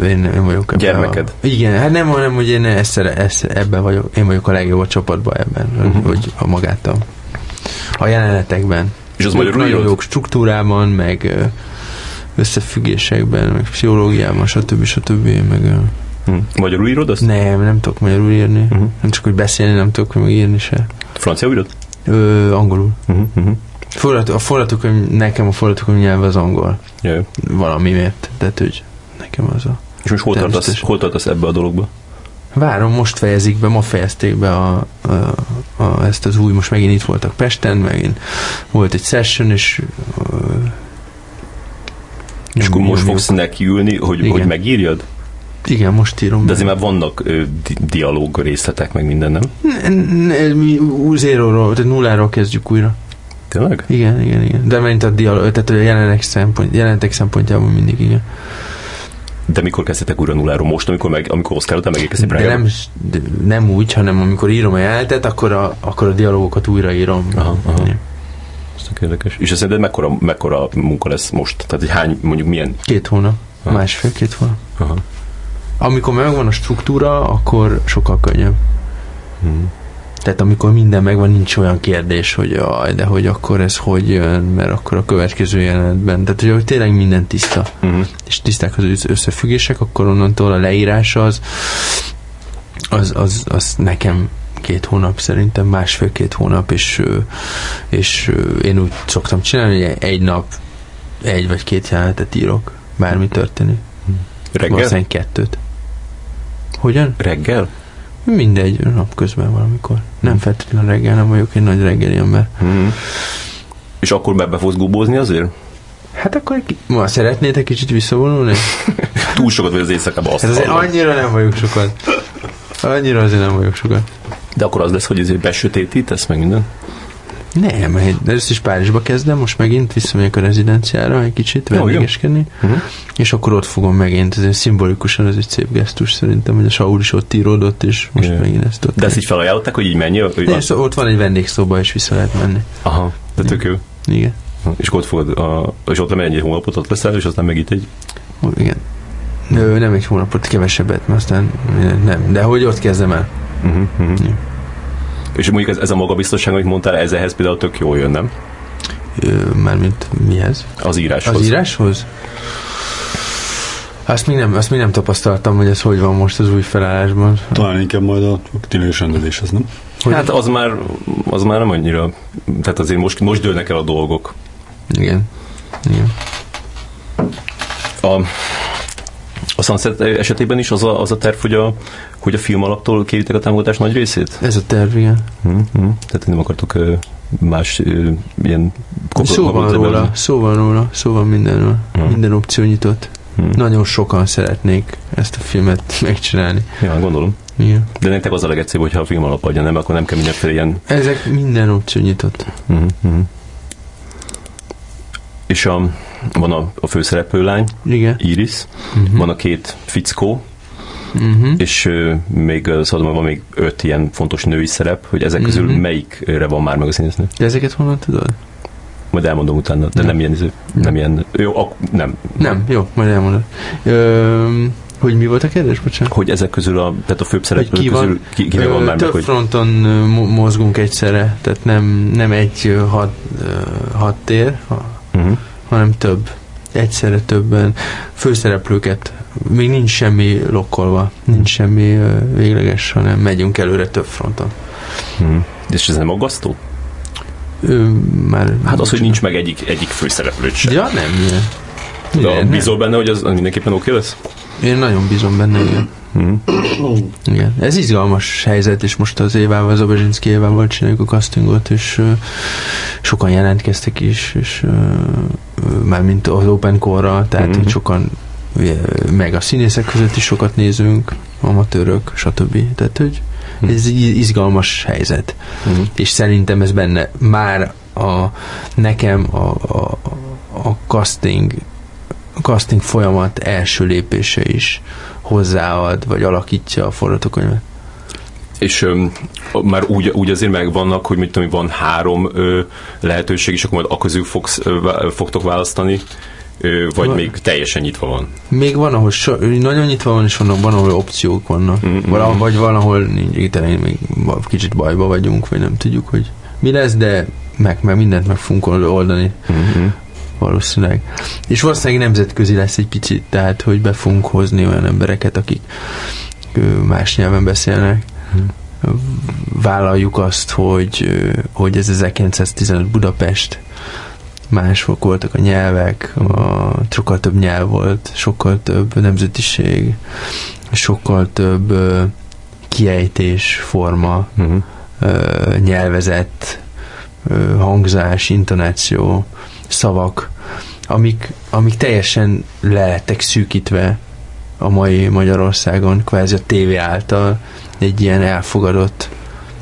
én nem vagyok ebben Gyermeked. A, igen, hát nem, hanem, hogy én ezt, ezt, ebben vagyok, én vagyok a legjobb a csapatban ebben, uh-huh. hogy a magát a, a jelenetekben. És az magyarul nagyon jók struktúrában, meg összefüggésekben, meg pszichológiában, stb. stb. Meg, ö, Hm. Magyarul írod azt? nem, nem tudok magyarul írni. Uh-huh. Nem csak, hogy beszélni, nem tudok meg írni se. Francia írod? Ö, angolul. Uh-huh, uh-huh. A forgatókönyv, nekem a forgatókönyv nyelv az angol. Jaj. Valamiért. Tehát, hogy nekem az a... És most hol tartasz, hol tartasz ebbe a dologba? Várom, most fejezik be, ma fejezték be a, a, a, ezt az új, most megint itt voltak Pesten, megint volt egy session, és ö, És akkor most fogsz nekiülni, hogy, Igen. hogy megírjad? Igen, most írom. De azért már vannak ö, di- dialóg részletek, meg minden, nem? Ne- ne- mi zéróról, tehát nulláról kezdjük újra. Tényleg? Igen, igen, igen. De mint a dialóg, tehát a jelenetek, szempont, jelenetek szempontjából mindig igen. De mikor kezdtetek újra nulláról? Most, amikor, meg, amikor Oscar után megérkezik De nem, de nem úgy, hanem amikor írom a jelenetet, akkor a, akkor a dialógokat újraírom. Aha, aha. Igen. Ez érdekes. És szerinted mekkora, mekkora munka lesz most? Tehát, hogy hány, mondjuk milyen? Két hónap. Aha. Másfél-két hónap. Aha. Amikor megvan a struktúra, akkor sokkal könnyebb. Hm. Tehát amikor minden megvan, nincs olyan kérdés, hogy jaj, de hogy akkor ez hogy jön, mert akkor a következő jelenetben. Tehát, hogy tényleg minden tiszta, Uh-huh. és tiszták az összefüggések, akkor onnantól a leírás az, az, az, az nekem két hónap, szerintem másfél-két hónap, és, és én úgy szoktam csinálni, hogy egy nap egy vagy két jelenetet írok, bármi történik. Reggel? Valószínűleg kettőt. Hogyan? Reggel? Mindegy, napközben valamikor. Nem feltétlenül reggel, nem vagyok egy nagy reggeli ember. Uh-huh. És akkor be, be fogsz gubózni azért? Hát akkor ki- ma szeretnétek kicsit visszavonulni? Túl sokat vagy az éjszakában azt Hát azért annyira nem vagyok sokat. Annyira azért nem vagyok sokat. De akkor az lesz, hogy ezért besötétítesz meg minden? Nem, én ezt is Párizsba kezdem, most megint visszamegyek a rezidenciára egy kicsit vendégeskedni, Uh-huh. és akkor ott fogom megint, ez egy szimbolikusan, ez egy szép gesztus szerintem, hogy a Saul is ott íródott, és most Jaj. megint ezt ott. De ezt így felajánlották, hogy így menj? Hogy De ott van egy vendégszoba, és vissza lehet menni. Aha, de tök jó. Igen. És akkor ott fogod, a, és ott lemegy egy hónapot, ott leszel, és aztán meg itt egy... Ó, Igen. Ö, nem egy hónapot, kevesebbet, mert aztán nem. De hogy ott kezdem el. Uh-huh, uh-huh. Ja. És mondjuk ez, ez a magabiztosság, amit mondtál, ez ehhez például tök jól jön, nem? Mármint mihez? Az íráshoz. Az íráshoz? Azt még, nem, azt még nem tapasztaltam, hogy ez hogy van most az új felállásban. Talán inkább majd a tényleges rendezéshez, nem? Hogy- Hát az már, az már nem annyira, tehát azért most, most dőlnek el a dolgok. Igen. Igen. A, a Sunset esetében is az a, az a terv, hogy a, hogy a film alaptól kéritek a támogatás nagy részét? Ez a terv, igen. Mm-hmm. Tehát nem akartok más ilyen Szó van róla, szó van róla, szó van mindenről. Hmm. Minden opció nyitott. Hm. Nagyon sokan szeretnék ezt a filmet megcsinálni. Ja, gondolom. Igen. De nektek az a legegyszerűbb, hogyha a film alap adja, nem? Akkor nem kell mindenféle ilyen... Ezek minden opció nyitott. Uh-huh, uh-huh. És a, van a, a főszereplőlány, Igen. Iris, Uh-huh. van a két fickó, Uh-huh. és ö, még ö, szóval van még öt ilyen fontos női szerep, hogy ezek közül Mhm. melyikre van már meg a színésznő. De ezeket honnan tudod? Majd elmondom utána, de Nem. nem ilyen, izé- nem ilyen, jó, ak, nem. Nem, jó, majd elmondod. Ö, hogy mi volt a kérdés, bocsánat? Hogy ezek közül a, tehát a főbb szereplők ki van? közül ki, van Ö, már meg, hogy... fronton mozgunk egyszerre, tehát nem, nem egy ö, had, ö, hadtér, ha- Uh-huh. Hanem több. Egyszerre többen. Főszereplőket még nincs semmi lokkolva, nincs semmi végleges, hanem megyünk előre több fronton. Uh-huh. És ez nem aggasztó? Ö, már Hát az, hogy nincs meg egyik, egyik főszereplőt sem. Ja, nem, ilyen. De Igen, nem. bízol benne, hogy az mindenképpen oké lesz? Én nagyon bízom benne, igen. Uh-huh. Igen. Ez izgalmas helyzet, és most az Évával, az Obezsinszki Évával csináljuk a castingot, és ö, sokan jelentkeztek is, és ö, már mint az Open Core-ra, tehát Mhm. hogy sokan meg a színészek között is sokat nézünk, amatőrök, stb. Tehát, hogy ez egy izgalmas helyzet. Uh-huh. És szerintem ez benne már a, nekem a, a, a casting a casting folyamat első lépése is hozzáad, vagy alakítja a forgatókönyvet. És ö, már úgy, úgy azért megvannak, hogy mit tudom, van három ö, lehetőség, és akkor majd a közül fogsz, ö, fogtok választani, ö, vagy van. még teljesen nyitva van? Még van, ahol so, nagyon nyitva van, és van, van ahol opciók vannak. Mm-hmm. Val, vagy valahol nincs, még kicsit bajba vagyunk, vagy nem tudjuk, hogy mi lesz, de meg, meg mindent meg fogunk oldani. Mm-hmm valószínűleg. És valószínűleg nemzetközi lesz egy picit, tehát hogy be fogunk hozni olyan embereket, akik más nyelven beszélnek. Vállaljuk azt, hogy, hogy ez 1915 Budapest, mások voltak a nyelvek, a, sokkal több nyelv volt, sokkal több nemzetiség, sokkal több kiejtés forma, uh-huh. nyelvezet, hangzás, intonáció, szavak, amik, amik teljesen le lettek szűkítve a mai Magyarországon, kvázi a tévé által egy ilyen elfogadott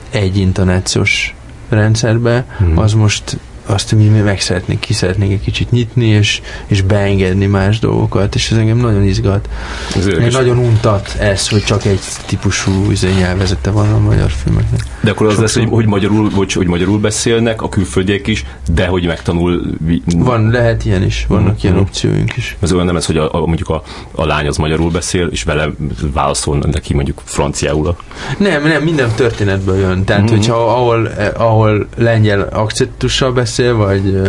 egy intonációs rendszerbe, hmm. az most azt mi meg szeretnénk, ki szeretnénk egy kicsit nyitni, és, és beengedni más dolgokat, és ez engem nagyon izgat. Ez nagyon untat ez, hogy csak egy típusú izé, nyelvezete van a magyar filmeknek. De akkor az Sokszor... lesz, hogy, hogy, magyarul, hogy, hogy magyarul beszélnek a külföldiek is, de hogy megtanul... Van, lehet ilyen is, vannak uh-huh. ilyen opcióink is. Ez olyan nem ez, hogy a, a, mondjuk a, a lány az magyarul beszél, és vele válaszol neki mondjuk franciául. Nem, nem, minden történetből jön. Tehát, uh-huh. hogyha ahol, eh, ahol lengyel akcentussal beszél, beszél, vagy,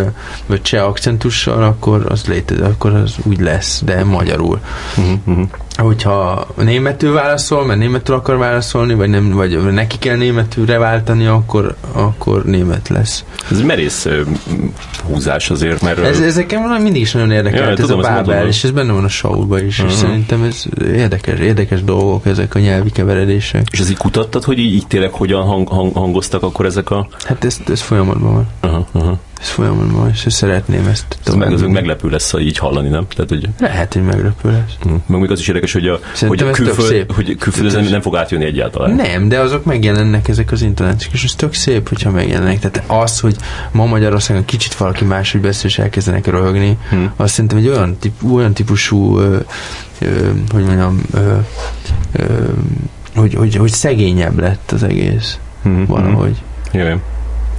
vagy cseh akcentussal, akkor az létezik, akkor az úgy lesz, de magyarul. Uh-huh, hogyha németül válaszol, mert németül akar válaszolni, vagy, nem, vagy neki kell németülre váltani, akkor, akkor német lesz. Ez merész húzás azért, mert... Ez, ezeken mindig is nagyon érdekelt, ja, ez tudom, a Bábel, és ez benne van a show is, uh-huh. és szerintem ez érdekes, érdekes dolgok ezek a nyelvi keveredések. És ez így kutattad, hogy így, így tényleg hogyan hang, hang, hangoztak akkor ezek a... Hát ez, ez folyamatban van. Uh-huh, uh-huh. Ez folyamatban van, és szeretném ezt. Ez meg, az meglepő lesz, ha így hallani, nem? Tehát, hogy... Lehet, hogy meglepő lesz. Uh-huh. Meg még az is érdekes, hogy a, hogy a külföld, hogy külföld nem fog átjönni egyáltalán. Nem, de azok megjelennek ezek az internetek, és ez tök szép, hogyha megjelennek. Tehát az, hogy ma Magyarországon kicsit valaki máshogy beszél, és elkezdenek röhögni, hmm. azt szerintem egy olyan, tip, olyan típusú ö, ö, hogy mondjam ö, ö, hogy, hogy, hogy szegényebb lett az egész. Hmm. Valahogy. Jövő.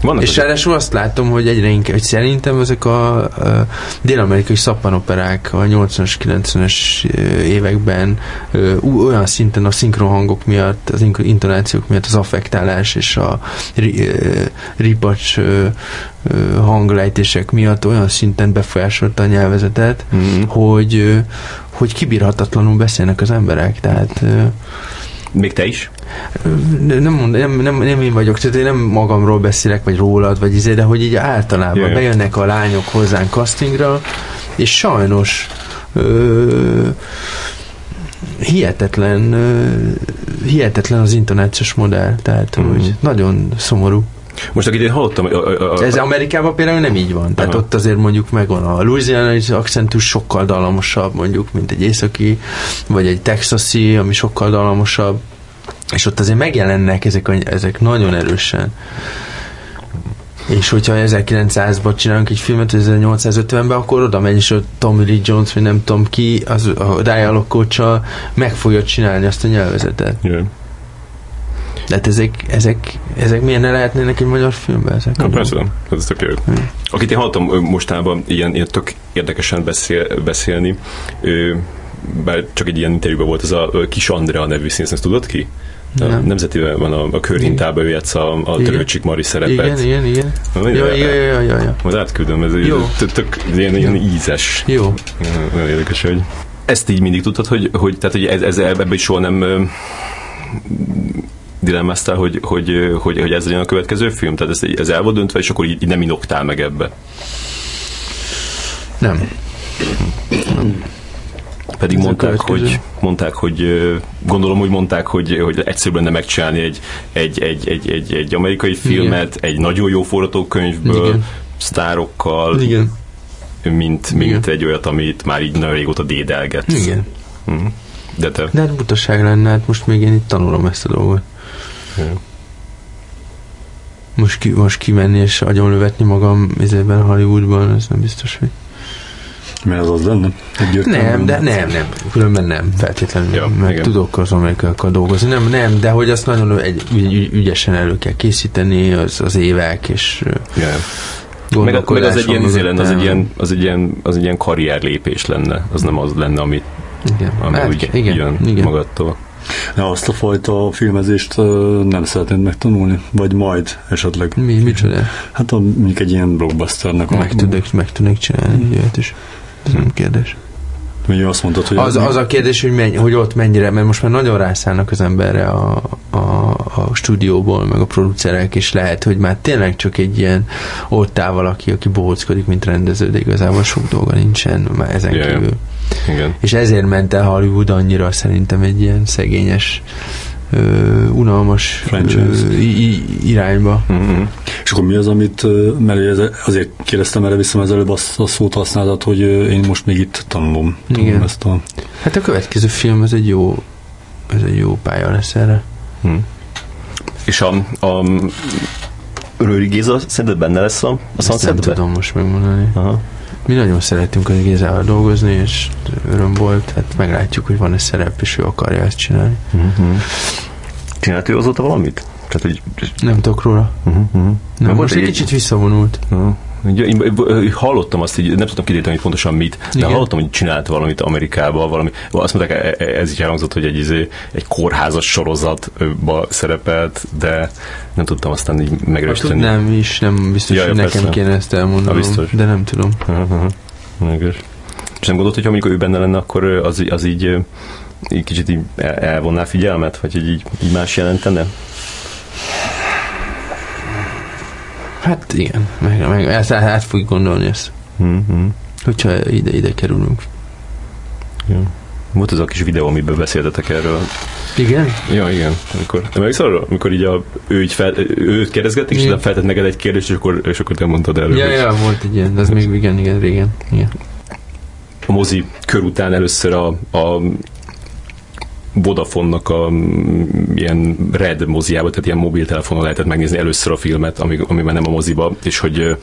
Vannak és ráadásul azt látom, hogy egyre inkább, hogy szerintem ezek a, a dél-amerikai szappanoperák a 80-as, 90-es években olyan szinten a szinkronhangok miatt, az intonációk miatt az affektálás és a ripacs hanglejtések miatt olyan szinten befolyásolta a nyelvezetet, mm. hogy, hogy kibírhatatlanul beszélnek az emberek. Tehát még te is? Nem, nem, nem, nem én vagyok, tehát én nem magamról beszélek, vagy rólad, vagy izé, de hogy így általában Jaj. bejönnek a lányok hozzánk castingra, és sajnos ö, hihetetlen, ö, hihetetlen az intonációs modell, tehát mm-hmm. hogy nagyon szomorú. Most akit én hallottam... A, a, a, Ez Amerikában például nem így van. Tehát aha. ott azért mondjuk megvan a louisiana akcentus sokkal dalamosabb mondjuk, mint egy északi, vagy egy texasi, ami sokkal dalamosabb. És ott azért megjelennek ezek, a, ezek nagyon erősen. És hogyha 1900-ban csinálunk egy filmet, 1850-ben, akkor oda megy, és a Tommy Lee Jones, vagy nem tudom ki, az a dialog meg fogja csinálni azt a nyelvezetet. Yeah. De hát ezek, ezek, ezek milyen ne lehetnének egy magyar filmben? Ezek Na, persze, ez tök jó. Hmm. Akit én hallottam mostában ilyen, ilyen tök érdekesen beszél, beszélni, ő, bár csak egy ilyen interjúban volt, ez a Kis Andrea nevű színész, ezt tudod ki? A nemzetiben van a, a körhintában, ő játsz a, a Törőcsik Mari szerepet. Igen, igen, igen. Ja, ja, ja, ja, ja. Majd átküldöm, ez Jó. tök, ilyen, ilyen ízes. Jó. Nagyon érdekes, hogy ezt így mindig tudtad, hogy, hogy, tehát, hogy ez, ez ebben is soha nem dilemmáztál, hogy, hogy, hogy, hogy ez legyen a következő film? Tehát ez, ez el volt döntve, és akkor így, így nem inoktál meg ebbe? Nem. nem. Pedig ez mondták, hogy, mondták, hogy gondolom, hogy mondták, hogy, hogy egyszerűbb lenne megcsinálni egy, egy, egy, egy, egy, egy amerikai filmet, Igen. egy nagyon jó forgatókönyvből, Igen. sztárokkal, Igen. mint, mint Igen. egy olyat, amit már így nagyon régóta dédelgetsz. Igen. Mm. De te? De hát butaság lenne, hát most még én itt tanulom ezt a dolgot. Most, ki, most kimenni és agyonlövetni magam izében Hollywoodban, ez nem biztos, hogy Mert az az lenne? Nem, de nem, nem. Különben nem feltétlenül. Ja, meg igen. tudok az amerikákkal dolgozni. Nem, nem, de hogy azt nagyon egy, ügy, ügyesen elő kell készíteni, az, az évek, és yeah. meg, meg az egy ilyen, izé lenne, az egy ilyen, az egy ilyen, az egy ilyen karrierlépés lenne, az nem az lenne, amit, igen. ami hát, úgy igen, jön igen. magadtól. Azt a fajta filmezést nem szeretnéd megtanulni? Vagy majd esetleg? Mi, micsoda? Hát a, mondjuk egy ilyen blockbusternek. Meg, tudok, meg tudnék csinálni mm. ilyet is. Ez nem kérdés. Ugye azt mondtad, hogy... Az, az a kérdés, hogy, menny, hogy ott mennyire, mert most már nagyon rászállnak az emberre a, a, a stúdióból, meg a producerek, és lehet, hogy már tényleg csak egy ilyen ott áll valaki, aki bohóckodik, mint rendező, de igazából sok dolga nincsen már ezen yeah, kívül. Igen. És ezért ment el Hollywood annyira szerintem egy ilyen szegényes ö, unalmas ö, irányba. Mm-hmm. És akkor mi az, amit, mert azért kérdeztem erre vissza, az előbb azt a szót használtad, hogy én most még itt tanulom, tanulom Igen. ezt a... Hát a következő film, ez egy jó, ez egy jó pálya lesz erre. Mm. És a, a Rőri Géza szerinted benne lesz a, a Nem tudom most megmondani. Aha. Mi nagyon szeretünk a Gézával dolgozni, és öröm volt, hát meglátjuk, hogy van-e szerep, és ő akarja ezt csinálni. Uh-huh. Csinált ő azóta valamit? Tehát, hogy... Nem tudok róla. Uh-huh. Nem, most egy, egy kicsit visszavonult. Uh-huh. Én hallottam azt, hogy nem tudtam kideríteni, hogy pontosan mit, de Igen. hallottam, hogy csinált valamit Amerikában, valami, azt mondták, e- e- ez így elhangzott, hogy egy, izé, egy kórházas sorozatba szerepelt, de nem tudtam aztán így megerősíteni. Hát, nem is, nem biztos, ja, hogy nekem persze. kéne ezt elmondanom, biztos. de nem tudom. Uh-huh. És nem gondolod, hogy amikor ő benne lenne, akkor az, az így, így kicsit így elvonná figyelmet, vagy így, így más jelentene? Hát igen, meg, meg ezt át fogjuk gondolni ezt. Mm-hmm. Hogyha ide, ide kerülünk. Ja. Volt az a kis videó, amiben beszéltetek erről. Igen? Ja, igen. Amikor, de meg arra, amikor így a, ő így fel, őt kérdezgették, és feltett neked egy kérdést, és akkor, és akkor te mondtad előbb. Ja, ja, volt egy ilyen, de ez még igen, igen, régen. Igen. A mozi kör után először a, a Vodafone-nak a mm, ilyen red moziába, tehát ilyen mobiltelefonon lehetett megnézni először a filmet, ami, amiben nem a moziba, és hogy,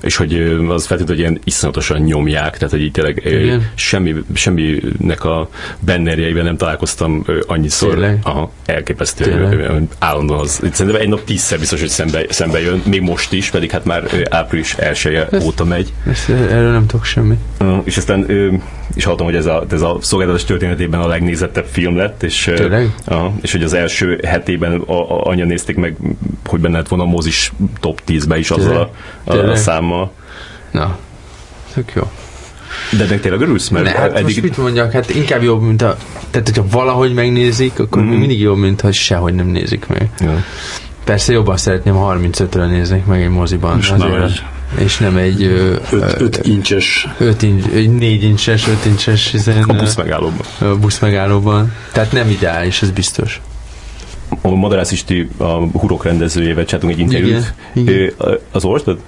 és hogy az feltétlenül, hogy ilyen iszonyatosan nyomják, tehát hogy így tényleg Igen. semmi, semminek a bennerjeiben nem találkoztam annyiszor. Tényleg? Aha, elképesztő. Tényleg? Állandóan az. Szerintem egy nap tízszer biztos, hogy szembe, szembe jön, még most is, pedig hát már április elsője óta megy. Ezt, erről nem tudok semmit. És aztán és hallottam, hogy ez a, ez a szolgáltatás történetében a legnézettebb film lett, és, uh, és hogy az első hetében a, a, anya nézték meg, hogy benne lett volna a mozis top 10-be is azzal a, a, a számmal. Na, tök jó. De de tényleg örülsz? Mert ne, hát eddig... most mit mondjak, hát inkább jobb, mint a... Tehát, hogyha valahogy megnézik, akkor mm. mindig jobb, mint ha sehogy nem nézik meg. Ja. Persze jobban szeretném, ha 35-re néznék meg egy moziban. És azért, és nem egy 5 incses 5 incs, 4 incses, 5 incses ezen, a busz megállóban. A busz megállóban. Tehát nem ideális, ez biztos. A Madarász Isti, a Hurok rendezőjével csináltunk egy interjút. Igen, igen. Az olvastad?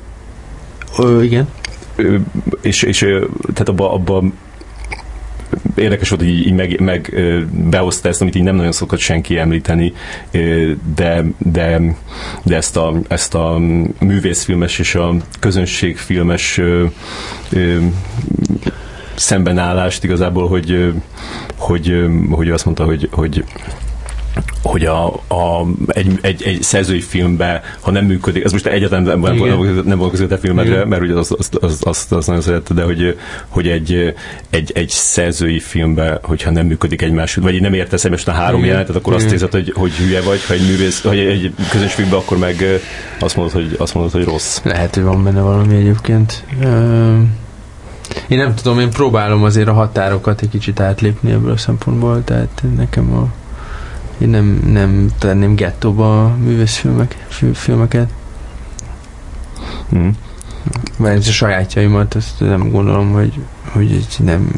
Igen. És, és tehát abban abba érdekes volt, hogy így meg, meg behozta ezt, amit így nem nagyon szokott senki említeni, de, de, de ezt, a, ezt a művészfilmes és a közönségfilmes szembenállást igazából, hogy, hogy, hogy azt mondta, hogy, hogy hogy a, a, egy, egy, egy szerzői filmbe, ha nem működik, ez most egyáltalán nem, nem, nem, nem volt között a filmedre, Igen. mert ugye azt, azt, azt, azt, azt nagyon szerette, de hogy, hogy egy, egy, egy szerzői filmbe, hogyha nem működik egymás, vagy nem értesz egymást a három Igen. jelenetet, akkor Igen. azt érzed, hogy, hogy hülye vagy, ha egy művész, vagy egy közös filmbe, akkor meg azt mondod, hogy, azt mondod, hogy rossz. Lehet, hogy van benne valami egyébként. Én nem tudom, én próbálom azért a határokat egy kicsit átlépni ebből a szempontból, tehát nekem a én nem, nem tenném gettóba a művészfilmek, filmeket. Mm. Mert a sajátjaimat, azt nem gondolom, hogy, hogy nem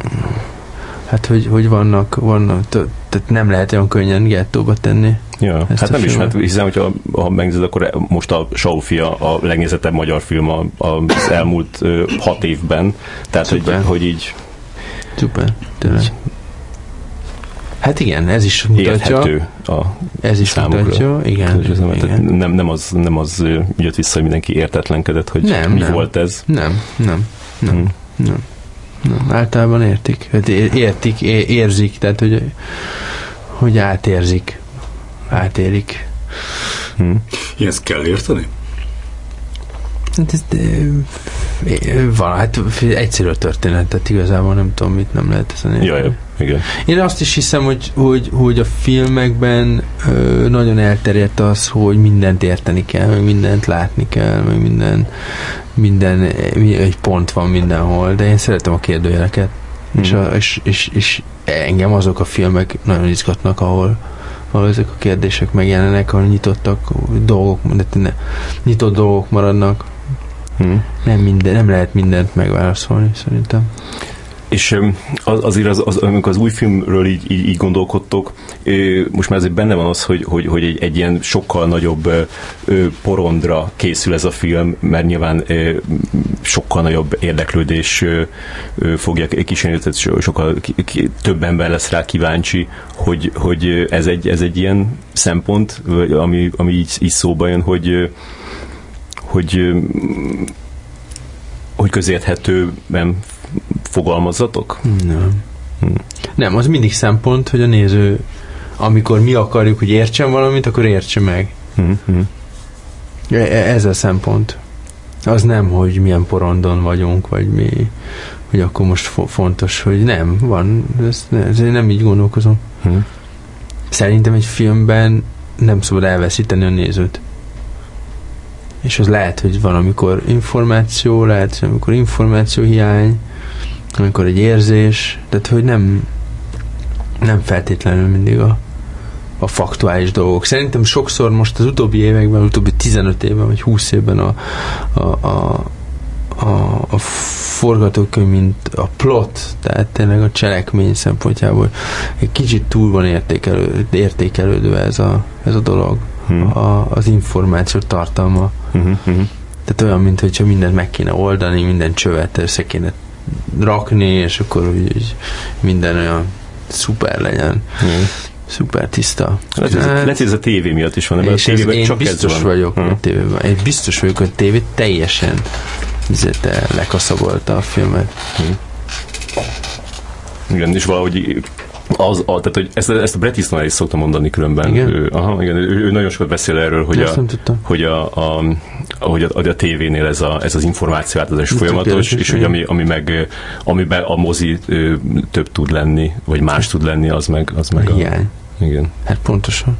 hát hogy, hogy vannak, vannak tehát nem lehet olyan könnyen gettóba tenni. Ja, hát nem is, mert hiszem, hogyha ha megnézed, akkor most a Saufia a legnézettebb magyar film az elmúlt hat évben. Tehát, hogy, hogy így Szuper, tényleg. Hát igen, ez is mutatja. a Ez is számukra. mutatja, igen. igen. Nem, nem, az, nem az jött vissza, hogy mindenki értetlenkedett, hogy nem, mi nem. volt ez. Nem, nem, nem, hmm. nem. Nem, általában értik. Hát értik, érzik, tehát hogy, hogy átérzik. Átérik. Hm. Ezt kell érteni? Hát ez, van, hát egyszerű a történet, tehát igazából nem tudom, mit nem lehet ezen Jaj, igen. Én azt is hiszem, hogy, hogy, hogy a filmekben ö, nagyon elterjedt az, hogy mindent érteni kell, meg mindent látni kell, meg minden, minden egy pont van mindenhol, de én szeretem a kérdőjeleket. Mm. És, a, és, és, és engem azok a filmek nagyon izgatnak, ahol, ahol ezek a kérdések megjelennek, ahol nyitottak dolgok, de ne, nyitott dolgok maradnak. Hmm. Nem, minden, nem lehet mindent megválaszolni, szerintem. És az, azért az, az, amikor az új filmről így, így, így gondolkodtok, most már azért benne van az, hogy, hogy, hogy egy, egy ilyen sokkal nagyobb porondra készül ez a film, mert nyilván sokkal nagyobb érdeklődés fogja kísérni, tehát sokkal több ember lesz rá kíváncsi, hogy, hogy ez, egy, ez egy ilyen szempont, ami, ami így, így szóba jön, hogy hogy hogy közérthetőben fogalmazzatok? Nem. Hm. Nem, az mindig szempont, hogy a néző, amikor mi akarjuk, hogy értsen valamit, akkor értse meg. Hm, Ez a szempont. Az nem, hogy milyen porondon vagyunk, vagy mi, hogy akkor most fo- fontos, hogy nem, van, ez, ez én nem így gondolkozom. Hm. Szerintem egy filmben nem szabad elveszíteni a nézőt és az lehet, hogy van, amikor információ, lehet, hogy amikor információ hiány, amikor egy érzés, tehát hogy nem, nem feltétlenül mindig a, a faktuális dolgok. Szerintem sokszor most az utóbbi években, az utóbbi 15 évben, vagy 20 évben a, a, a, a, a forgatókönyv, mint a plot, tehát tényleg a cselekmény szempontjából egy kicsit túl van értékelő, értékelődve ez a, ez a dolog hmm. a, az információ tartalma. Hmm. Hmm. Tehát olyan, mint hogyha mindent meg kéne oldani, minden csövet össze kéne rakni, és akkor úgy, úgy minden olyan szuper legyen. Hmm. Szuper tiszta. Lehet, ez, ez a tévé miatt is van, és a tévében én csak biztos ez van. vagyok hmm. a tévében. Én biztos vagyok, hogy a tévé teljesen lekaszabolta a filmet. Hmm. Igen, és valahogy az, a, tehát, hogy ezt, ezt a Bret Easton is szokta mondani különben. Igen? Ő, aha, igen, ő, ő nagyon sokat beszél erről, hogy, a, hogy, a, a, hogy a, a, tévénél ez, a, ez az információ átadás folyamatos, és hogy ami, ami meg, amiben a mozi több tud lenni, vagy más tud lenni, az meg, az meg a, hiány. Igen. Hát pontosan.